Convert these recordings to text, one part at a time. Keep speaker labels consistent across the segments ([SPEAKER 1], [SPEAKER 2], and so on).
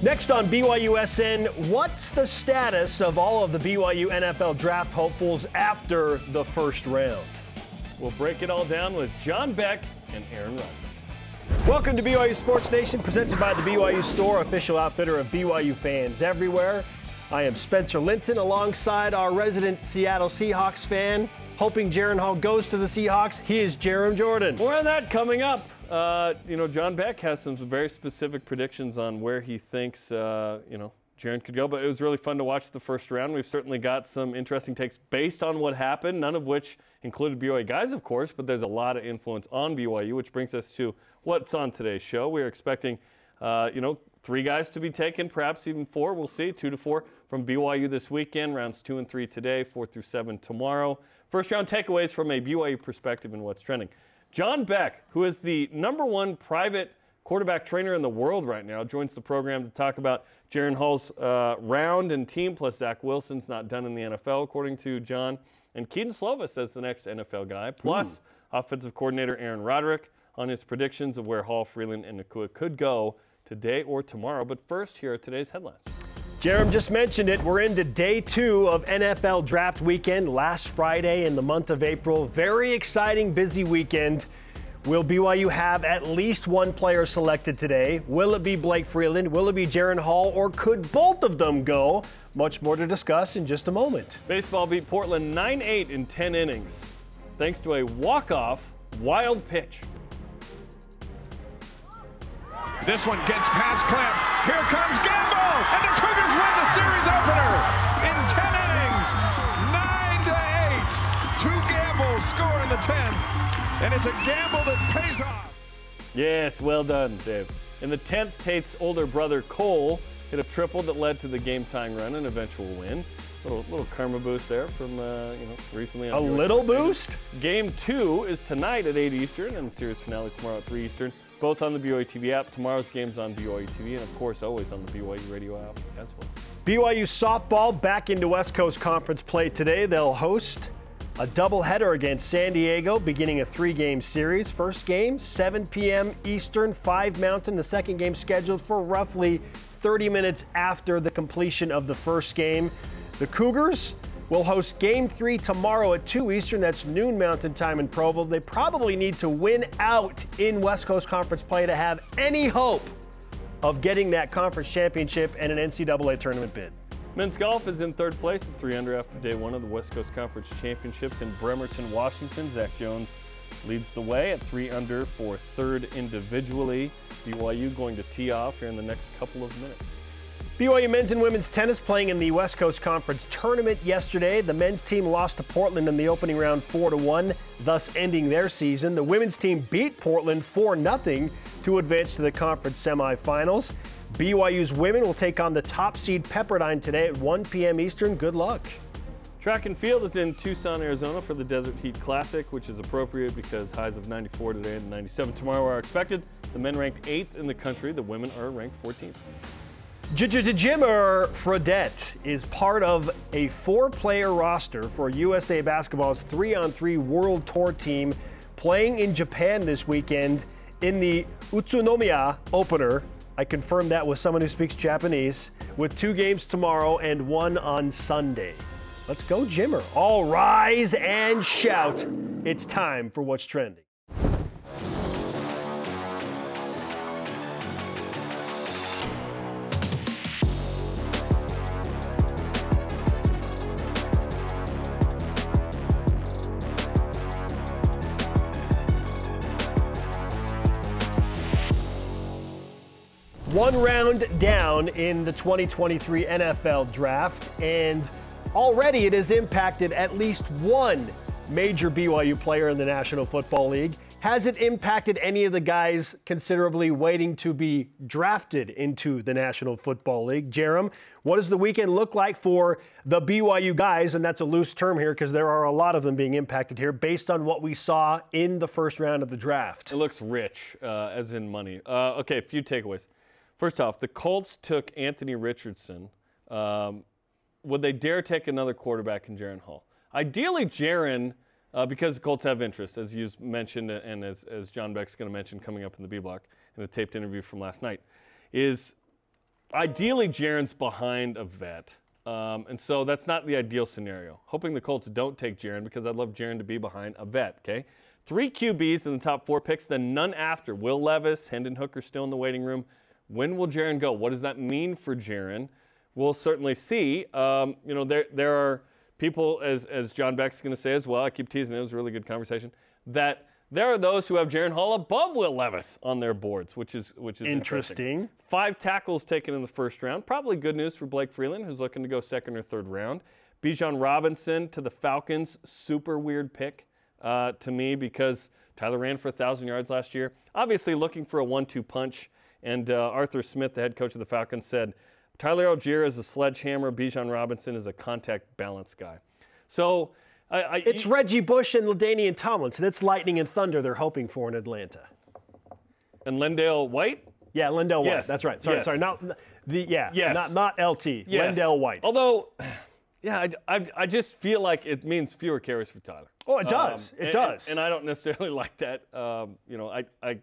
[SPEAKER 1] Next on BYUSN, what's the status of all of the BYU NFL draft hopefuls after the first round? We'll break it all down with John Beck and Aaron Roderick. Welcome to BYU Sports Nation, presented by the BYU Store, official outfitter of BYU fans everywhere. I am Spencer Linton alongside our resident Seattle Seahawks fan, hoping Jaren Hall goes to the Seahawks. He is Jarom Jordan.
[SPEAKER 2] More on that coming up. Uh, you know, John Beck has some very specific predictions on where he thinks, uh, you know, Jaren could go, but it was really fun to watch the first round. We've certainly got some interesting takes based on what happened, none of which included BYU guys, of course, but there's a lot of influence on BYU, which brings us to what's on today's show. We are expecting, uh, you know, three guys to be taken, perhaps even four. We'll see, two to four from BYU this weekend, rounds two and three today, four through seven tomorrow. First round takeaways from a BYU perspective and what's trending. John Beck, who is the number one private quarterback trainer in the world right now, joins the program to talk about Jaren Hall's uh, round and team, plus Zach Wilson's not done in the NFL, according to John. And Kedon Slovis as the next NFL guy, plus Ooh. offensive coordinator Aaron Roderick on his predictions of where Hall, Freeland, and Nacua could go today or tomorrow. But first, here are today's headlines.
[SPEAKER 1] Jarom just mentioned it. We're into day two of NFL draft weekend last Friday in the month of April. Very exciting, busy weekend. Will BYU have at least one player selected today? Will it be Blake Freeland? Will it be Jaren Hall? Or could both of them go? Much more to discuss in just a moment.
[SPEAKER 2] Baseball beat Portland 9 8 in 10 innings, thanks to a walk off wild pitch.
[SPEAKER 3] This one gets past Clamp. Here comes Gamble, and the Cougars score in the 10, and it's a gamble that pays off.
[SPEAKER 2] Yes, well done, Dave. In the 10th, Tate's older brother Cole hit a triple that led to the game-tying run and eventual win. Little little karma boost there from uh, you know recently.
[SPEAKER 1] a little boost.
[SPEAKER 2] Game two is tonight at 8 Eastern, and the series finale tomorrow at 3 Eastern both on the BYU TV app. Tomorrow's game's on BYU TV, and of course, always on the BYU Radio app as well.
[SPEAKER 1] BYU softball back into West Coast Conference play today. They'll host a doubleheader against San Diego, beginning a three-game series. First game, 7 p.m. Eastern, 5 Mountain. The second game scheduled for roughly 30 minutes after the completion of the first game. The Cougars will host game three tomorrow at 2 Eastern. That's noon Mountain Time in Provo. They probably need to win out in West Coast Conference play to have any hope of getting that conference championship and an NCAA tournament bid.
[SPEAKER 2] Men's golf is in third place at 3 under after day one of the West Coast Conference Championships in Bremerton, Washington. Zach Jones leads the way at 3 under for third individually. BYU going to tee off here in the next couple of minutes.
[SPEAKER 1] BYU men's and women's tennis playing in the West Coast Conference tournament yesterday. The men's team lost to Portland in the opening round 4 to 1, thus ending their season. The women's team beat Portland 4 0 to advance to the conference semifinals. BYU's women will take on the top seed Pepperdine today at 1 p.m. Eastern. Good luck.
[SPEAKER 2] Track and field is in Tucson, Arizona for the Desert Heat Classic, which is appropriate because highs of 94 today and 97 tomorrow are expected. The men ranked 8th in the country, the women are ranked 14th.
[SPEAKER 1] Jimmer Fredette is part of a four-player roster for USA Basketball's three-on-three World Tour team playing in Japan this weekend in the Utsunomiya opener. I confirmed that with someone who speaks Japanese, with two games tomorrow and one on Sunday. Let's go, Jimmer. All rise and shout. It's time for what's trending. Round down in the 2023 NFL draft, and already it has impacted at least one major BYU player in the National Football League. Has it impacted any of the guys considerably waiting to be drafted into the National Football League? Jarom, what does the weekend look like for the BYU guys? And that's a loose term here because there are a lot of them being impacted here based on what we saw in the first round of the draft.
[SPEAKER 2] It looks rich, uh, as in money. Uh, okay, a few takeaways. First off, the Colts took Anthony Richardson. Um, would they dare take another quarterback in Jaren Hall? Ideally, Jaren, uh, because the Colts have interest, as you mentioned, and as, as John Beck's going to mention coming up in the B block in the taped interview from last night, is ideally, Jaren's behind a vet. Um, and so that's not the ideal scenario. Hoping the Colts don't take Jaren because I'd love Jaren to be behind a vet, okay? Three QBs in the top four picks, then none after. Will Levis, Hendon Hooker still in the waiting room. When will Jaren go? What does that mean for Jaren? We'll certainly see. Um, you know, there, there are people, as, as John Beck's going to say as well, I keep teasing it, it was a really good conversation, that there are those who have Jaren Hall above Will Levis on their boards, which is which is interesting.
[SPEAKER 1] Interesting.
[SPEAKER 2] Five tackles taken in the first round. Probably good news for Blake Freeland, who's looking to go second or third round. Bijan Robinson to the Falcons, super weird pick uh, to me because Tyler ran for 1,000 yards last year. Obviously looking for a one-two punch. And uh, Arthur Smith, the head coach of the Falcons, said Tyler Allgeier is a sledgehammer. Bijan Robinson is a contact balance guy. So I, I,
[SPEAKER 1] It's Reggie Bush and LaDainian Tomlinson. It's lightning and thunder they're hoping for in Atlanta.
[SPEAKER 2] and LenDale White.
[SPEAKER 1] Yeah, LenDale White.
[SPEAKER 2] Yes.
[SPEAKER 1] That's right. Sorry,
[SPEAKER 2] Yes.
[SPEAKER 1] sorry. Not the yeah.
[SPEAKER 2] Yes.
[SPEAKER 1] Not not LT.
[SPEAKER 2] Yes.
[SPEAKER 1] White.
[SPEAKER 2] Although, yeah, I, I, I just feel like it means fewer carries for Tyler.
[SPEAKER 1] Oh, it does. It
[SPEAKER 2] and-
[SPEAKER 1] does.
[SPEAKER 2] And, and I don't necessarily like that. Um, you know, I, I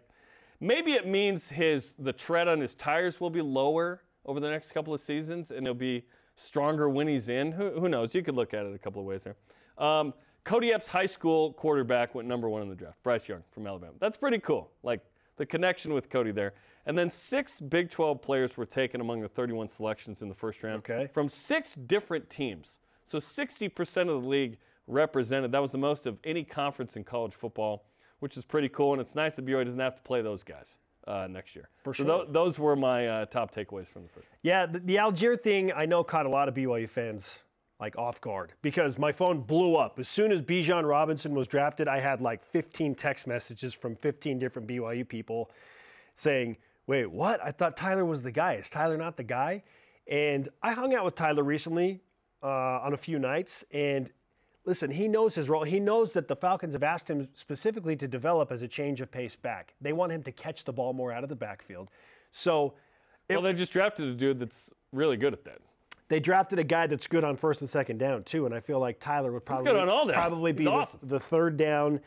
[SPEAKER 2] maybe it means his the tread on his tires will be lower over the next couple of seasons, and he'll be stronger when he's in. Who, who knows? You could look at it a couple of ways there. Um, Cody Epps, high school quarterback, went number one in the draft. Bryce Young from Alabama. That's pretty cool. Like the connection with Cody there. And then six Big 12 players were taken among the 31 selections in the first round
[SPEAKER 1] Okay.
[SPEAKER 2] from six different teams. So 60% of the league represented. That was the most of any conference in college football, which is pretty cool. And it's nice that BYU doesn't have to play those guys uh, next year.
[SPEAKER 1] For
[SPEAKER 2] so
[SPEAKER 1] sure.
[SPEAKER 2] those were my uh, top takeaways from the first.
[SPEAKER 1] Yeah, the, the Allgeier thing I know caught a lot of BYU fans like off guard because my phone blew up as soon as Bijan Robinson was drafted. I had like 15 text messages from 15 different BYU people saying, "Wait, what? I thought Tyler was the guy. Is Tyler not the guy?" And I hung out with Tyler recently uh, on a few nights, and listen, he knows his role. He knows that the Falcons have asked him specifically to develop as a change of pace back. They want him to catch the ball more out of the backfield. So
[SPEAKER 2] Well, they just drafted a dude that's really good at that.
[SPEAKER 1] they drafted a guy that's good on first and second down too, and I feel like Tyler would probably
[SPEAKER 2] good on all
[SPEAKER 1] probably be
[SPEAKER 2] He's
[SPEAKER 1] the, the third down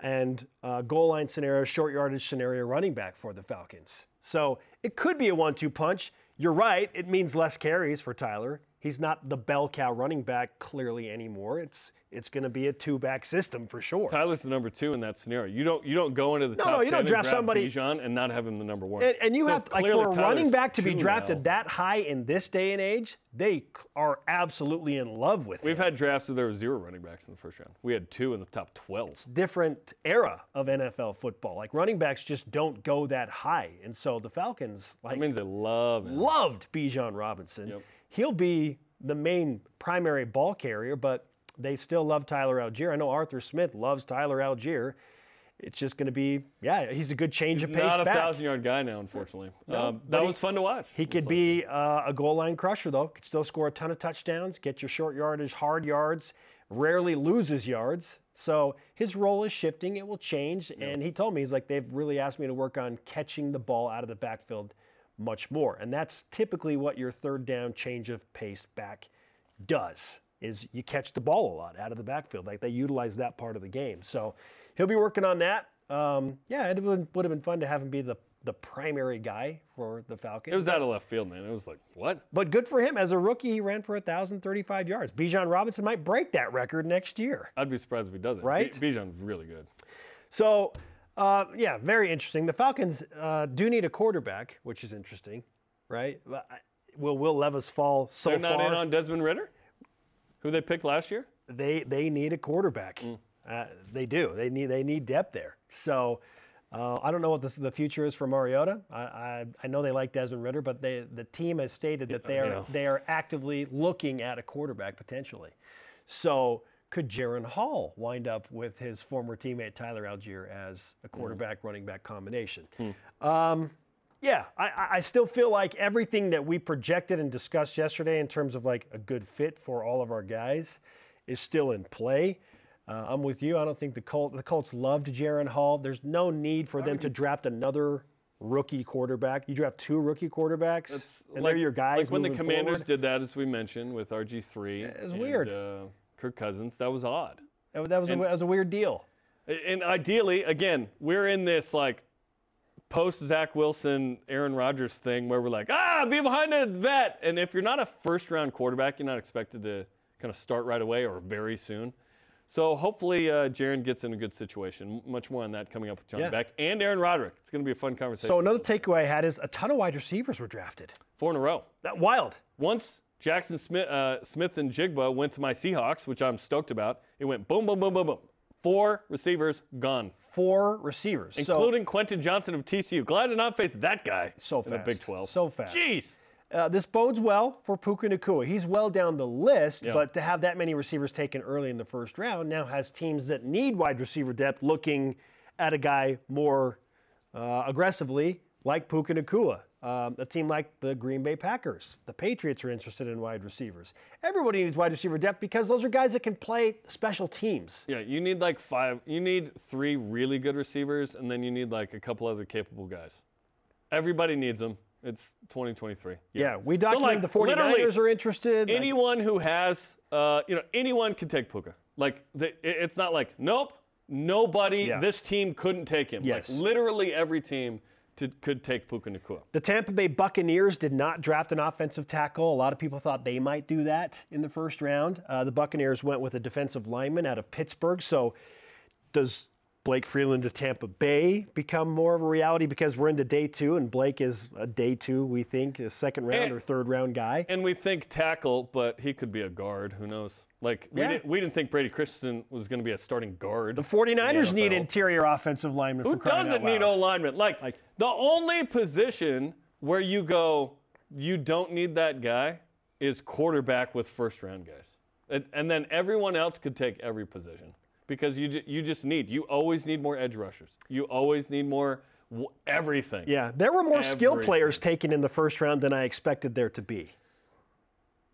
[SPEAKER 1] and uh, goal line scenario, short yardage scenario running back for the Falcons. So it could be a one-two punch. You're right; it means less carries for Tyler. He's not the bell cow running back clearly anymore. It's it's going to be a two-back system for sure.
[SPEAKER 2] Tyler's the number two in that scenario. You don't you don't go into the
[SPEAKER 1] No,
[SPEAKER 2] top
[SPEAKER 1] no, you
[SPEAKER 2] 10
[SPEAKER 1] don't
[SPEAKER 2] and
[SPEAKER 1] draft somebody-
[SPEAKER 2] Bijan and not have him the number one.
[SPEAKER 1] And, and you
[SPEAKER 2] So
[SPEAKER 1] have like
[SPEAKER 2] clearly
[SPEAKER 1] for a running back to be drafted
[SPEAKER 2] now.
[SPEAKER 1] that high in this day and age, they are absolutely in love with him.
[SPEAKER 2] We've had drafts where there were zero running backs in the first round. We had two in the top 12.
[SPEAKER 1] different era of NFL football. Like running backs just don't go that high, and so the Falcons like
[SPEAKER 2] That means they love him.
[SPEAKER 1] loved Bijan Robinson.
[SPEAKER 2] Yep.
[SPEAKER 1] He'll be the main primary ball carrier, but they still love Tyler Allgeier. I know Arthur Smith loves Tyler Allgeier. It's just going to be, yeah, he's a good change of pace
[SPEAKER 2] Not a
[SPEAKER 1] back.
[SPEAKER 2] thousand yard guy now, unfortunately. um, that
[SPEAKER 1] he-
[SPEAKER 2] was fun to watch.
[SPEAKER 1] He could be uh, a goal line crusher, though. Could still score a ton of touchdowns, get your short yardage, hard yards, rarely loses yards. So his role is shifting. It will change. And he told me, he's like, they've really asked me to work on catching the ball out of the backfield much more. And that's typically what your third down change of pace back does is you catch the ball a lot out of the backfield. Like they utilize that part of the game. So he'll be working on that. Um, yeah, it would, would have been fun to have him be the, the primary guy for the Falcons.
[SPEAKER 2] It was out of left field, man. It was like, what?
[SPEAKER 1] But good for him. As a rookie, he ran for 1,035 yards. Bijan Robinson might break that record next year.
[SPEAKER 2] I'd be surprised if he doesn't.
[SPEAKER 1] Right?
[SPEAKER 2] B- Bijan's really good.
[SPEAKER 1] So, uh, yeah, very interesting. The Falcons uh, do need a quarterback, which is interesting, right? Will Will Levis fall so
[SPEAKER 2] They're not
[SPEAKER 1] far?
[SPEAKER 2] in on Desmond Ridder, who they picked last year.
[SPEAKER 1] they they need a quarterback.
[SPEAKER 2] Mm.
[SPEAKER 1] Uh, they do. They need they need depth there. So. Uh, I don't know what the, the future is for Mariota. I, I, I know they like Desmond Ridder, but they, the team has stated that they are they are actively looking at a quarterback potentially. So could Jaren Hall wind up with his former teammate Tyler Allgeier as a quarterback running back combination? Um, yeah, I- I, still feel like everything that we projected and discussed yesterday in terms of like a good fit for all of our guys is still in play. Uh, I'm with you. I don't think the Colts, the Colts loved Jaren Hall. There's no need for them to draft another rookie quarterback. You draft two rookie quarterbacks,
[SPEAKER 2] It's
[SPEAKER 1] and
[SPEAKER 2] like,
[SPEAKER 1] they're your guys.
[SPEAKER 2] Like when the Commanders
[SPEAKER 1] forward.
[SPEAKER 2] did that, as we mentioned, with RG3.
[SPEAKER 1] it was weird.
[SPEAKER 2] Uh, Kirk Cousins. That was odd.
[SPEAKER 1] That, that was a, that was a weird deal.
[SPEAKER 2] And ideally, again, we're in this like post Zach Wilson, Aaron Rodgers thing where we're like, ah, be behind a vet. And if you're not a first round quarterback, you're not expected to kind of start right away or very soon. So hopefully, uh, Jaren gets in a good situation. Much more on that coming up with John
[SPEAKER 1] Yeah.
[SPEAKER 2] Beck and Aaron Roderick. It's going to be a fun conversation.
[SPEAKER 1] So another takeaway I had is a ton of wide receivers were drafted.
[SPEAKER 2] Four in a row.
[SPEAKER 1] That wild.
[SPEAKER 2] Once Jaxon Smith, uh, Smith-Njigba went to my Seahawks, which I'm stoked about, it went boom, boom, boom, boom, boom. Four receivers gone,
[SPEAKER 1] Four receivers.
[SPEAKER 2] including Quentin Johnston of TCU. Glad to not face that guy
[SPEAKER 1] So
[SPEAKER 2] in the
[SPEAKER 1] fast.
[SPEAKER 2] Big 12.
[SPEAKER 1] So fast.
[SPEAKER 2] Jeez.
[SPEAKER 1] Uh, this bodes well for Puka Nacua. He's well down the list,
[SPEAKER 2] Yeah.
[SPEAKER 1] but to have that many receivers taken early in the first round now has teams that need wide receiver depth looking at a guy more uh, aggressively, like Puka Nacua. Um, a team like the Green Bay Packers, the Patriots are interested in wide receivers. Everybody needs wide receiver depth because those are guys that can play special teams.
[SPEAKER 2] Yeah, you need like five. You need three really good receivers, and then you need like a couple other capable guys. Everybody needs them. It's 2023.
[SPEAKER 1] Yeah, we documented
[SPEAKER 2] like,
[SPEAKER 1] the 49ers
[SPEAKER 2] literally,
[SPEAKER 1] are interested. Like,
[SPEAKER 2] Anyone who has, uh, you know, anyone can take Puka. Like, the, it's not like, nope, nobody,
[SPEAKER 1] Yeah.
[SPEAKER 2] this team couldn't take him.
[SPEAKER 1] Yes.
[SPEAKER 2] Like, literally every team to, could take Puka Nacua.
[SPEAKER 1] The Tampa Bay Buccaneers did not draft an offensive tackle. A lot of people thought they might do that in the first round. Uh, the Buccaneers went with a defensive lineman out of Pittsburgh. So, does Blake Freeland to Tampa Bay become more of a reality because we're into day two and Blake is a day two, we think, a second round
[SPEAKER 2] And-
[SPEAKER 1] or third round guy?
[SPEAKER 2] And we think tackle, but he could be a guard. Who knows? Like, we,
[SPEAKER 1] Yeah.
[SPEAKER 2] didn't, we didn't think Brady Christensen was going to be a starting guard.
[SPEAKER 1] The 49ers
[SPEAKER 2] in the
[SPEAKER 1] need interior offensive linemen
[SPEAKER 2] Who doesn't need. O linemen? Like,
[SPEAKER 1] Like-
[SPEAKER 2] the only position where you go, you don't need that guy is quarterback with first round guys. And, and then everyone else could take every position because you, you just need, you always need more edge rushers. You always need more w- everything.
[SPEAKER 1] Yeah, there were more skill players taken in the first round than I expected there to be.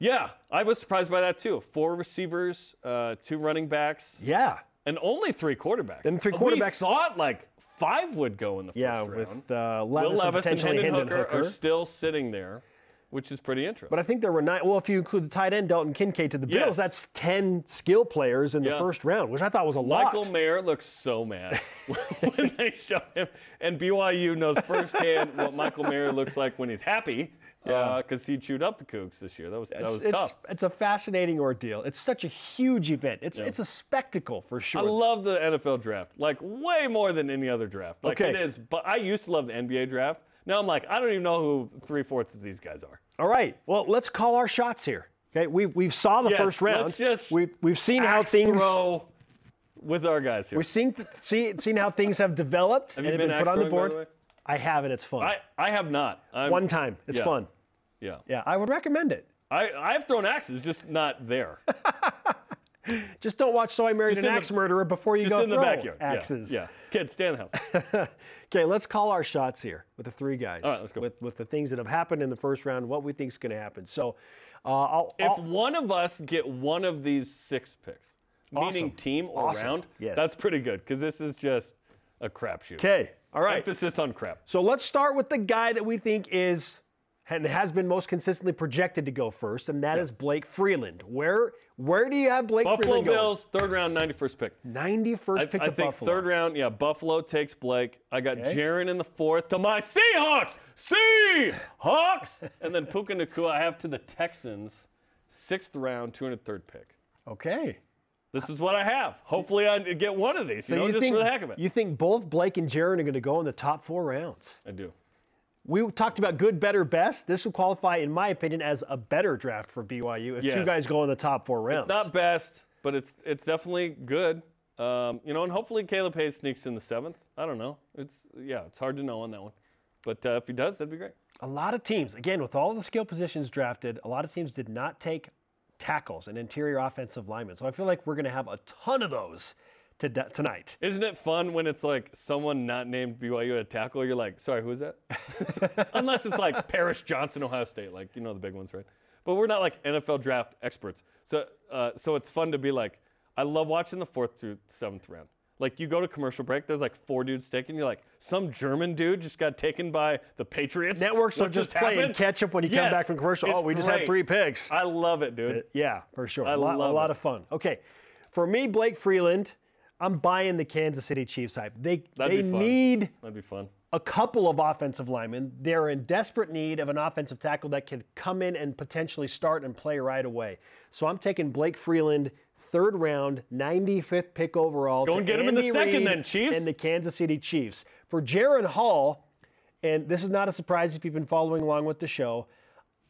[SPEAKER 2] Yeah, I was surprised by that too. Four receivers, uh, two running backs,
[SPEAKER 1] Yeah.
[SPEAKER 2] and only three quarterbacks.
[SPEAKER 1] And three quarterbacks.
[SPEAKER 2] We thought like five would go in the first round.
[SPEAKER 1] Yeah, with uh,
[SPEAKER 2] Will
[SPEAKER 1] Levis, and
[SPEAKER 2] and Hendon
[SPEAKER 1] Hendon
[SPEAKER 2] Hooker,
[SPEAKER 1] Hooker.
[SPEAKER 2] are still sitting there, which is pretty interesting.
[SPEAKER 1] But I think there were nine. Well, if you include the tight end Dalton Kincaid to the Bills,
[SPEAKER 2] Yes.
[SPEAKER 1] that's ten skill players in the first round, which I thought was a lot.
[SPEAKER 2] Michael Mayer looks so mad when they show him, and BYU knows firsthand what Michael Mayer looks like when he's happy, because uh, he chewed up the Cougs this year. That was that
[SPEAKER 1] it's,
[SPEAKER 2] was
[SPEAKER 1] it's,
[SPEAKER 2] tough.
[SPEAKER 1] it's a fascinating ordeal. It's such a huge event. It's it's a spectacle for sure.
[SPEAKER 2] I love the NFL draft, like way more than any other draft. Like
[SPEAKER 1] Okay.
[SPEAKER 2] it is, but I used to love the NBA draft. Now I'm like, I don't even know who three fourths of these guys are.
[SPEAKER 1] All right. Well, let's call our shots here. Okay, we we saw the
[SPEAKER 2] Yes,
[SPEAKER 1] first round.
[SPEAKER 2] let's just
[SPEAKER 1] we've we've seen how things
[SPEAKER 2] throw with our guys here.
[SPEAKER 1] we've seen see, seen how things have developed
[SPEAKER 2] Have
[SPEAKER 1] and
[SPEAKER 2] been
[SPEAKER 1] been put on the board.
[SPEAKER 2] the?
[SPEAKER 1] I have it. It's fun.
[SPEAKER 2] I, I have not. I'm,
[SPEAKER 1] One time. It's
[SPEAKER 2] yeah.
[SPEAKER 1] fun.
[SPEAKER 2] Yeah.
[SPEAKER 1] Yeah, I would recommend it.
[SPEAKER 2] I, I've thrown axes, just not there.
[SPEAKER 1] Just don't watch So I Married
[SPEAKER 2] Just
[SPEAKER 1] an
[SPEAKER 2] in the-
[SPEAKER 1] Axe Murderer before you
[SPEAKER 2] just
[SPEAKER 1] go
[SPEAKER 2] in the
[SPEAKER 1] throw
[SPEAKER 2] backyard.
[SPEAKER 1] Axes.
[SPEAKER 2] Yeah. Kids, stay in the house.
[SPEAKER 1] Okay, let's call our shots here with the three guys.
[SPEAKER 2] All right, let's go.
[SPEAKER 1] With, with the things that have happened in the first round, what we think is going to happen. So, uh, I'll,
[SPEAKER 2] If
[SPEAKER 1] I'll-
[SPEAKER 2] one of us get one of these six picks, meaning team or
[SPEAKER 1] Awesome.
[SPEAKER 2] round,
[SPEAKER 1] Yes.
[SPEAKER 2] that's pretty good because this is just a crapshoot.
[SPEAKER 1] okay, all right.
[SPEAKER 2] Emphasis on crap.
[SPEAKER 1] So let's start with the guy that we think is and has been most consistently projected to go first, and that is Blake Freeland. Where where do you have Blake
[SPEAKER 2] Buffalo
[SPEAKER 1] Freeland going?
[SPEAKER 2] Bills, third round, 91st pick.
[SPEAKER 1] 91st
[SPEAKER 2] I,
[SPEAKER 1] pick
[SPEAKER 2] I
[SPEAKER 1] to
[SPEAKER 2] think
[SPEAKER 1] Buffalo.
[SPEAKER 2] third round, yeah, Buffalo takes Blake. I got
[SPEAKER 1] Okay.
[SPEAKER 2] Jaren in the fourth to my Seahawks. Seahawks! and then Puka Nacua I have to the Texans, sixth round, 203rd pick.
[SPEAKER 1] Okay.
[SPEAKER 2] This is what I have. Hopefully, I get one of these.
[SPEAKER 1] So
[SPEAKER 2] you know,
[SPEAKER 1] you
[SPEAKER 2] just
[SPEAKER 1] think
[SPEAKER 2] for the heck of it.
[SPEAKER 1] you think both Blake and Jaren are going to go in the top four rounds?
[SPEAKER 2] I do.
[SPEAKER 1] We talked about good, better, best. This would qualify, in my opinion, as a better draft for BYU if two guys go in the top four rounds.
[SPEAKER 2] It's not best, but it's it's definitely good. Um, you know, and hopefully Caleb Hayes sneaks in the seventh. I don't know. It's yeah, it's hard to know on that one. But uh, if he does, that'd be great.
[SPEAKER 1] a lot of teams, again, with all the skill positions drafted, a lot of teams did not take tackles and interior offensive linemen. So I feel like we're going to have a ton of those to, tonight.
[SPEAKER 2] Isn't it fun when it's like someone not named BYU at tackle? You're like, sorry, who is that? Unless it's like Paris Johnson, Ohio State, like you know the big ones, right? But we're not like NFL draft experts, so uh, so it's fun to be like, I love watching the fourth through seventh round. Like you go to commercial break, there's like four dudes taken. You're like, some German dude just got taken by the Patriots.
[SPEAKER 1] Networks
[SPEAKER 2] What
[SPEAKER 1] are just playing
[SPEAKER 2] happened?
[SPEAKER 1] catch up when you come back from commercial. Oh, we just had three picks.
[SPEAKER 2] I love it, dude.
[SPEAKER 1] Yeah, for sure.
[SPEAKER 2] I
[SPEAKER 1] a lot,
[SPEAKER 2] love
[SPEAKER 1] a lot
[SPEAKER 2] it.
[SPEAKER 1] of fun. Okay, for me, Blake Freeland, I'm buying the Kansas City Chiefs hype. They
[SPEAKER 2] That'd
[SPEAKER 1] they
[SPEAKER 2] be fun.
[SPEAKER 1] need
[SPEAKER 2] That'd be fun.
[SPEAKER 1] a couple of offensive linemen. They're in desperate need of an offensive tackle that can come in and potentially start and play right away. So I'm taking Blake Freeland, third round, 95th pick overall.
[SPEAKER 2] Go and get him in the
[SPEAKER 1] Andy
[SPEAKER 2] second then, Chiefs.
[SPEAKER 1] And the Kansas City Chiefs. For Jaren Hall, and this is not a surprise if you've been following along with the show,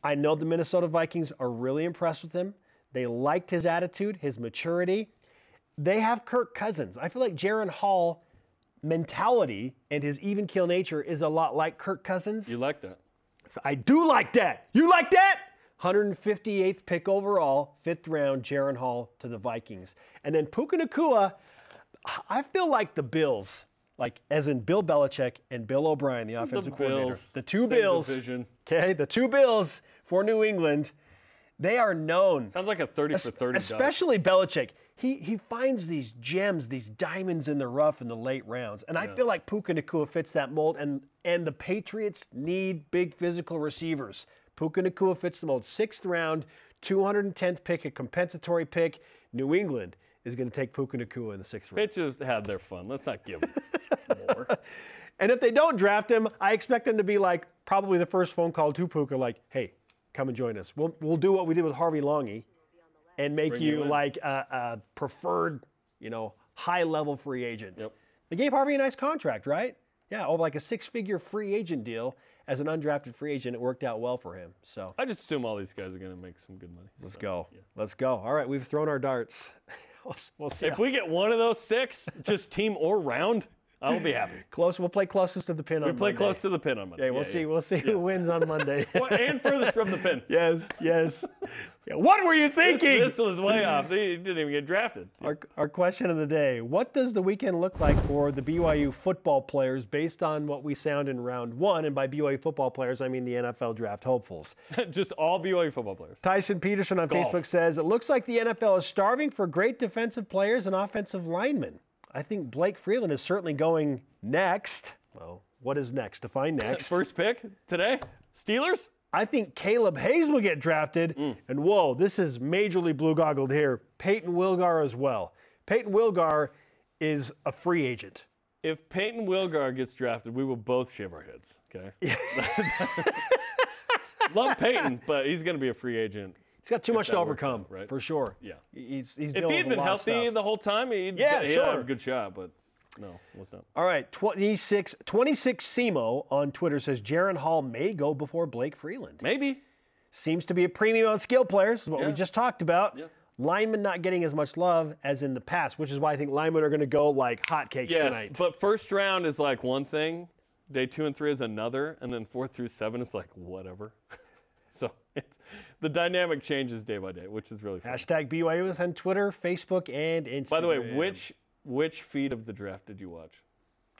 [SPEAKER 1] I know the Minnesota Vikings are really impressed with him. They liked his attitude, his maturity. They have Kirk Cousins. I feel like Jaren Hall mentality and his even keel nature is a lot like Kirk Cousins.
[SPEAKER 2] You like that?
[SPEAKER 1] I do like that. You like that? 158th pick overall, fifth round, Jaren Hall to the Vikings. And then Puka Nacua, I feel like the Bills, like as in Bill Belichick and Bill O'Brien, the offensive coordinator.
[SPEAKER 2] Bills,
[SPEAKER 1] The two Bills,
[SPEAKER 2] division.
[SPEAKER 1] okay, the two Bills for New England, they are known
[SPEAKER 2] Sounds like a 30 for 30 dog.
[SPEAKER 1] Especially Belichick. He, he finds these gems, these diamonds in the rough in the late rounds. And I feel like Puka Nacua fits that mold. And, and the Patriots need big physical receivers. Puka Nacua fits the mold. Sixth round, 210th pick, a compensatory pick. New England is going to take Puka Nacua in the sixth round.
[SPEAKER 2] Pitches had their fun. Let's not give them more.
[SPEAKER 1] And if they don't draft him, I expect them to be like probably the first phone call to Puka, like, hey, come and join us. We'll, we'll do what we did with Harvey Langi and make
[SPEAKER 2] Bring
[SPEAKER 1] you,
[SPEAKER 2] you
[SPEAKER 1] like a, a preferred, you know, high level free agent.
[SPEAKER 2] Yep.
[SPEAKER 1] They gave Harvey a nice contract, right? Yeah, over like a six figure free agent deal as an undrafted free agent. It worked out well for him. So
[SPEAKER 2] I just assume all these guys are going to make some good money.
[SPEAKER 1] let's go. Let's go. All right, we've thrown our darts. we'll, we'll see.
[SPEAKER 2] If we get one of those six, just team or round, I will be happy.
[SPEAKER 1] close, we'll play closest to the pin on Monday.
[SPEAKER 2] We
[SPEAKER 1] on
[SPEAKER 2] play
[SPEAKER 1] Monday.
[SPEAKER 2] close to the pin on Monday.
[SPEAKER 1] Okay, we'll
[SPEAKER 2] Yeah,
[SPEAKER 1] see.
[SPEAKER 2] yeah.
[SPEAKER 1] We'll see who wins on Monday.
[SPEAKER 2] Well, and furthest from the pin.
[SPEAKER 1] Yes, yes. Yeah, What were you
[SPEAKER 2] This,
[SPEAKER 1] thinking?
[SPEAKER 2] this was way off. They didn't even get drafted.
[SPEAKER 1] Our, our question of the day What does the weekend look like for the BYU football players based on what we sound in round one? And by BYU football players, I mean the NFL draft hopefuls.
[SPEAKER 2] just all BYU football players.
[SPEAKER 1] Tyson Peterson on
[SPEAKER 2] Golf.
[SPEAKER 1] Facebook says It looks like the NFL is starving for great defensive players and offensive linemen. I think Blake Freeland is certainly going next. Well, what is next? Define next.
[SPEAKER 2] First pick today, Steelers.
[SPEAKER 1] I think Caleb Hayes will get drafted. Mm. And whoa, this is majorly blue goggled here. Payton Wilgar as well. Payton Wilgar is a free agent.
[SPEAKER 2] If Payton Wilgar gets drafted, we will both shave our heads. Okay. Love Payton, but he's going to be a free agent.
[SPEAKER 1] He's got too much to overcome,
[SPEAKER 2] out, right?
[SPEAKER 1] for sure.
[SPEAKER 2] Yeah.
[SPEAKER 1] He's, he's
[SPEAKER 2] If he had
[SPEAKER 1] with a
[SPEAKER 2] been
[SPEAKER 1] lot
[SPEAKER 2] healthy the whole time, he'd,
[SPEAKER 1] Yeah,
[SPEAKER 2] he'd
[SPEAKER 1] sure.
[SPEAKER 2] have a good shot. But no, let's not.
[SPEAKER 1] All right, 26, 26 Simo on Twitter says Jaron Hall may go before Blake Freeland.
[SPEAKER 2] Maybe.
[SPEAKER 1] Seems to be a premium on skill players, is what we just talked about.
[SPEAKER 2] Yeah.
[SPEAKER 1] Linemen not getting as much love as in the past, which is why I think linemen are going to go like hotcakes
[SPEAKER 2] Yes,
[SPEAKER 1] tonight.
[SPEAKER 2] but first round is like one thing, day two and three is another, and then four through seven is like whatever. the dynamic changes day by day, which is really fun.
[SPEAKER 1] Hashtag BYU is on Twitter, Facebook, and Instagram.
[SPEAKER 2] By the way, which which feed of the draft did you watch?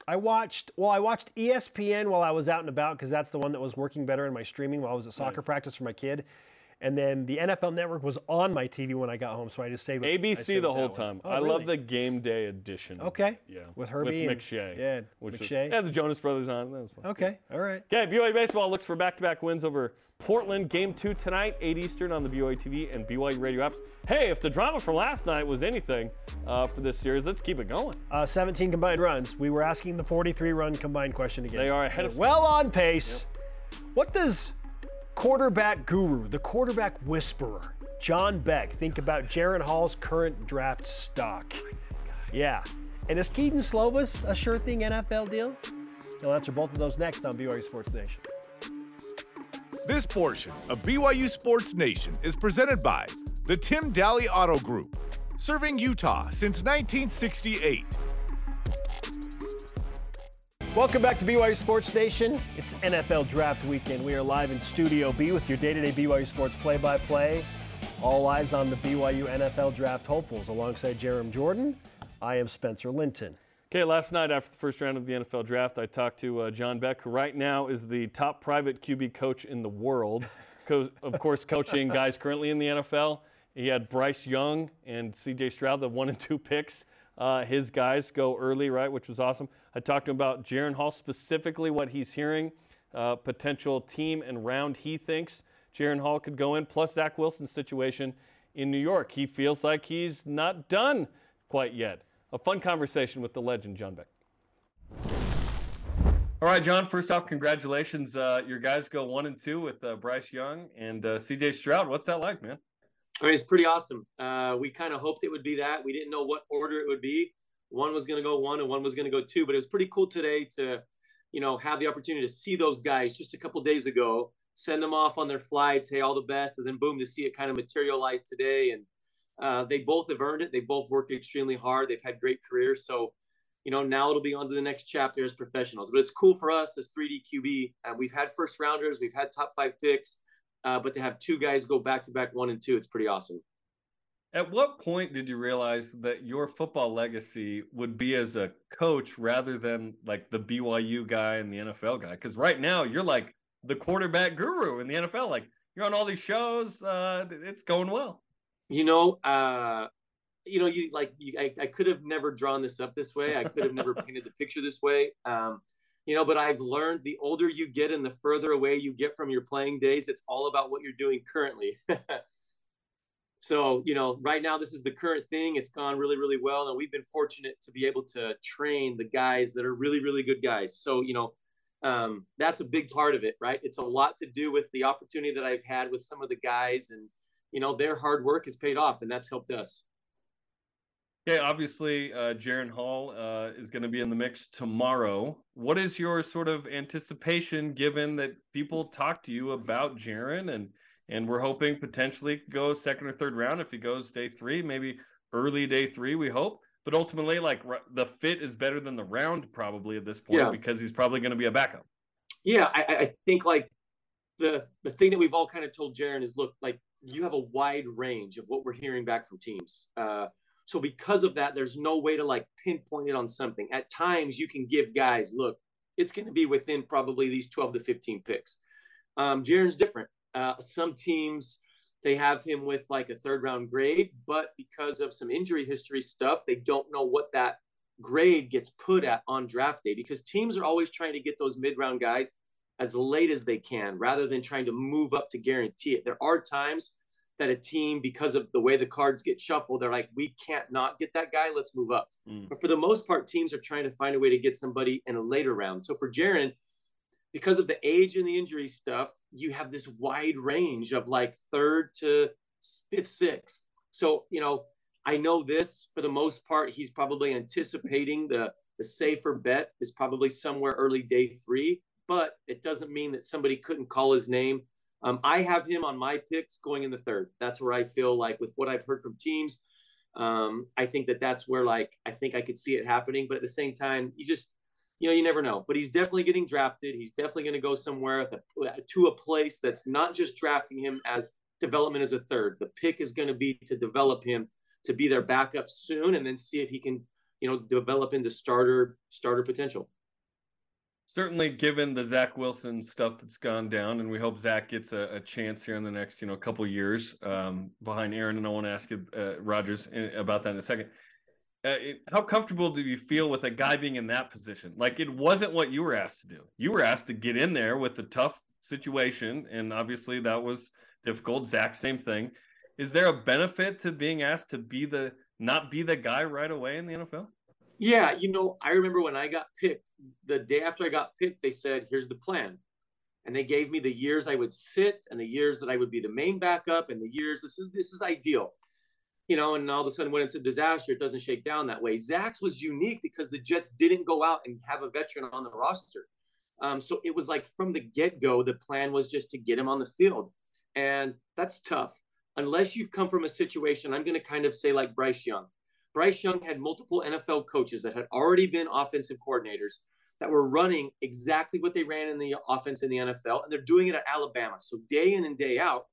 [SPEAKER 1] I watched, well, I watched ESPN while I was out and about because that's the one that was working better in my streaming while I was at soccer
[SPEAKER 2] Nice.
[SPEAKER 1] practice for my kid. And then the NFL Network was on my TV when I got home, so I just saved. I
[SPEAKER 2] ABC
[SPEAKER 1] saved
[SPEAKER 2] the whole time.
[SPEAKER 1] Oh,
[SPEAKER 2] I
[SPEAKER 1] really?
[SPEAKER 2] love the game day edition.
[SPEAKER 1] Okay.
[SPEAKER 2] Yeah.
[SPEAKER 1] With Herbie
[SPEAKER 2] With
[SPEAKER 1] and-
[SPEAKER 2] McShay.
[SPEAKER 1] yeah,
[SPEAKER 2] which was-
[SPEAKER 1] McShay.
[SPEAKER 2] yeah, the Jonas Brothers on. That was fun.
[SPEAKER 1] Okay, all right.
[SPEAKER 2] Okay, BYU baseball looks for back-to-back wins over Portland. Game two tonight, 8 Eastern on the BYU TV and BYU radio apps. Hey, if the drama from last night was anything uh, for this series, let's keep it going.
[SPEAKER 1] Uh, 17 combined runs. We were asking the 43 run combined question again.
[SPEAKER 2] They are ahead of-
[SPEAKER 1] Well on pace. What does quarterback guru, the quarterback whisperer, John Beck, think about Jaren Hall's current draft stock? Yeah. And is Kedon Slovis a sure thing NFL deal? He'll answer both of those next on BYU Sports Nation.
[SPEAKER 4] This portion of BYU Sports Nation is presented by the Tim Dahle Auto Group, serving Utah since 1968.
[SPEAKER 1] Welcome back to BYU Sports Nation. It's NFL Draft Weekend. We are live in Studio B with your day-to-day BYU Sports play-by-play. All eyes on the BYU NFL Draft hopefuls. Alongside Jarom Jordan, I am Spencer Linton.
[SPEAKER 2] Okay, last night after the first round of the NFL draft, I talked to uh, John Beck, who right now is the top private QB coach in the world. Co- of course, coaching guys currently in the NFL. He had Bryce Young and CJ Stroud, the one and two picks. Uh, his guys go early, right, which was awesome. I talked to him about Jaren Hall, specifically what he's hearing, uh, potential team and round he thinks Jaren Hall could go in, plus Zach Wilson's situation in New York. He feels like he's not done quite yet. A fun conversation with the legend, John Beck. All right, John. First off, congratulations. Uh, your guys go one and two with uh, Bryce Young and uh, C.J. Stroud. What's that like, man?
[SPEAKER 5] I mean, it's pretty awesome. Uh, we kind of hoped it would be that. We didn't know what order it would be. One was going to go one, and one was going to go two. But it was pretty cool today to, you know, have the opportunity to see those guys just a couple days ago, send them off on their flights. Hey, all the best, and then boom, to see it kind of materialize today. And uh, they both have earned it. They both worked extremely hard. They've had great careers. So you know, now it'll be on to the next chapter as professionals. But it's cool for us as 3D QB. Uh, we've had first rounders, we've had top five picks, uh, but to have two guys go back to back one and two, it's pretty awesome.
[SPEAKER 2] At what point did you realize that your football legacy would be as a coach rather than like the BYU guy and the NFL guy? Because right now you're like the quarterback guru in the NFL. Like you're on all these shows, uh, it's going well.
[SPEAKER 5] You know, uh, you know, you like, you, I, I could have never drawn this up this way. I could have never painted the picture this way. Um, you know, but I've learned the older you get and the further away you get from your playing days, it's all about what you're doing currently. so, you know, right now this is the current thing. It's gone really, really well. And we've been fortunate to be able to train the guys that are really, really good guys. So, you know, um, that's a big part of it, right? It's a lot to do with the opportunity that I've had with some of the guys and, you know, their hard work has paid off and that's helped us.
[SPEAKER 2] Okay, obviously, uh, Jaren Hall uh, is going to be in the mix tomorrow. What is your sort of anticipation, given that people talk to you about Jaren, and and we're hoping potentially go second or third round if he goes day three, maybe early day three, we hope. But ultimately, like the fit is better than the round probably at this point yeah. because he's probably going to be a backup.
[SPEAKER 5] Yeah, I, I think like the the thing that we've all kind of told Jaren is, look, like you have a wide range of what we're hearing back from teams. Uh, so because of that, there's no way to like pinpoint it on something. At times, you can give guys, look, it's going to be within probably these 12 to 15 picks. Um, Jaren's different. Uh, some teams they have him with like a third round grade, but because of some injury history stuff, they don't know what that grade gets put at on draft day because teams are always trying to get those mid round guys as late as they can rather than trying to move up to guarantee it. There are times that a team, because of the way the cards get shuffled, they're like, we can't not get that guy. Let's move up. Mm. But for the most part, teams are trying to find a way to get somebody in a later round. So for Jaren, because of the age and the injury stuff, you have this wide range of like third to fifth, sixth. So, you know, I know this for the most part, he's probably anticipating the, the safer bet is probably somewhere early day three, but it doesn't mean that somebody couldn't call his name um, I have him on my picks going in the third. That's where I feel like, with what I've heard from teams, um, I think that that's where like I think I could see it happening. But at the same time, you just you know you never know. But he's definitely getting drafted. He's definitely going to go somewhere to a place that's not just drafting him as development as a third. The pick is going to be to develop him to be their backup soon, and then see if he can you know develop into starter starter potential
[SPEAKER 2] certainly given the Zach Wilson stuff that's gone down, and we hope Zach gets a, a chance here in the next, you know, couple years um, behind Aaron. And I want to ask you, uh, Rodgers, about that in a second. Uh, it, how comfortable do you feel with a guy being in that position? Like it wasn't what you were asked to do. You were asked to get in there with the tough situation, and obviously that was difficult. Zach, same thing. Is there a benefit to being asked to be the not be the guy right away in the NFL?
[SPEAKER 5] Yeah, you know, I remember when I got picked, the day after I got picked, they said, here's the plan. And they gave me the years I would sit and the years that I would be the main backup and the years this is this is ideal. You know, and all of a sudden when it's a disaster, it doesn't shake down that way. Zach's was unique because the Jets didn't go out and have a veteran on the roster. Um, so it was like from the get-go, the plan was just to get him on the field. And that's tough. Unless you've come from a situation, I'm going to kind of say like Bryce Young Bryce Young had multiple NFL coaches that had already been offensive coordinators that were running exactly what they ran in the offense in the NFL, and they're doing it at Alabama. So day in and day out,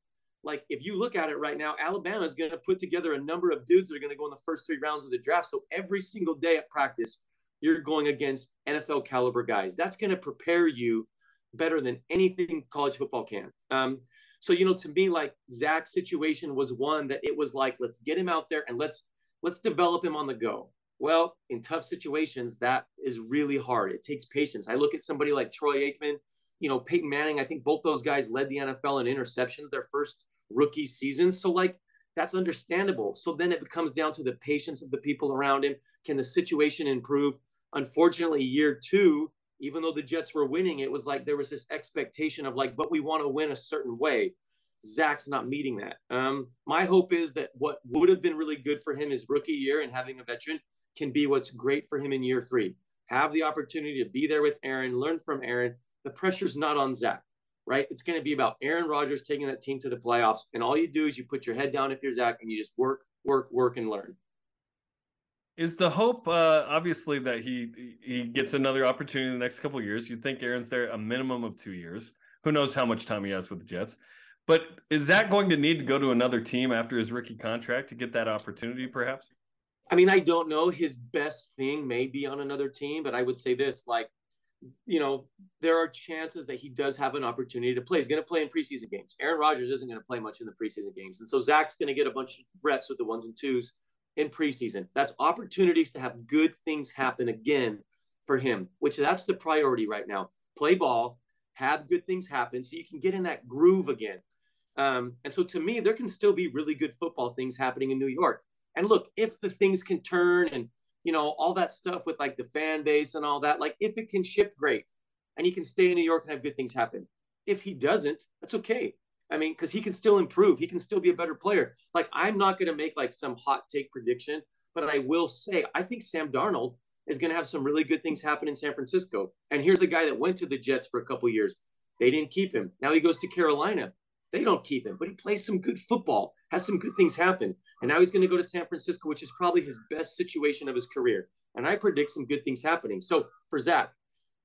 [SPEAKER 5] like if you look at it right now, Alabama is going to put together a number of dudes that are going to go in the first three rounds of the draft. So every single day at practice, you're going against NFL caliber guys. That's going to prepare you better than anything college football can. Um, so you know, to me, like Zach's situation was one that it was like, let's get him out there and let's let's develop him on the go. Well, in tough situations, that is really hard. It takes patience. I look at somebody like Troy Aikman, you know, Peyton Manning. I think both those guys led the NFL in interceptions their first rookie season. So, like, that's understandable. So then it comes down to the patience of the people around him. Can the situation improve? Unfortunately, year two, even though the Jets were winning, it was like there was this expectation of like, but we want to win a certain way. Zach's not meeting that. Um, my hope is that what would have been really good for him his rookie year and having a veteran can be what's great for him in year three. Have the opportunity to be there with Aaron, learn from Aaron. The pressure's not on Zach, right? It's going to be about Aaron Rodgers taking that team to the playoffs. And all you do is you put your head down if you're Zach and you just work, work, work, and learn.
[SPEAKER 2] Is the hope uh, obviously that he he gets another opportunity in the next couple years? You'd think Aaron's there a minimum of two years. Who knows how much time he has with the Jets? But is Zach going to need to go to another team after his rookie contract to get that opportunity, perhaps?
[SPEAKER 5] I mean, I don't know. His best thing may be on another team, but I would say this like, you know, there are chances that he does have an opportunity to play. He's going to play in preseason games. Aaron Rodgers isn't going to play much in the preseason games. And so Zach's going to get a bunch of reps with the ones and twos in preseason. That's opportunities to have good things happen again for him, which that's the priority right now. Play ball, have good things happen so you can get in that groove again. Um, and so to me, there can still be really good football things happening in New York. And look, if the things can turn and you know all that stuff with like the fan base and all that, like if it can ship, great, and he can stay in New York and have good things happen. If he doesn't, that's okay. I mean, because he can still improve. He can still be a better player. Like I'm not going to make like some hot take prediction, but I will say I think Sam Darnold is going to have some really good things happen in San Francisco. And here's a guy that went to the Jets for a couple years. They didn't keep him. Now he goes to Carolina. They don't keep him, but he plays some good football, has some good things happen. And now he's going to go to San Francisco, which is probably his best situation of his career. And I predict some good things happening. So for Zach,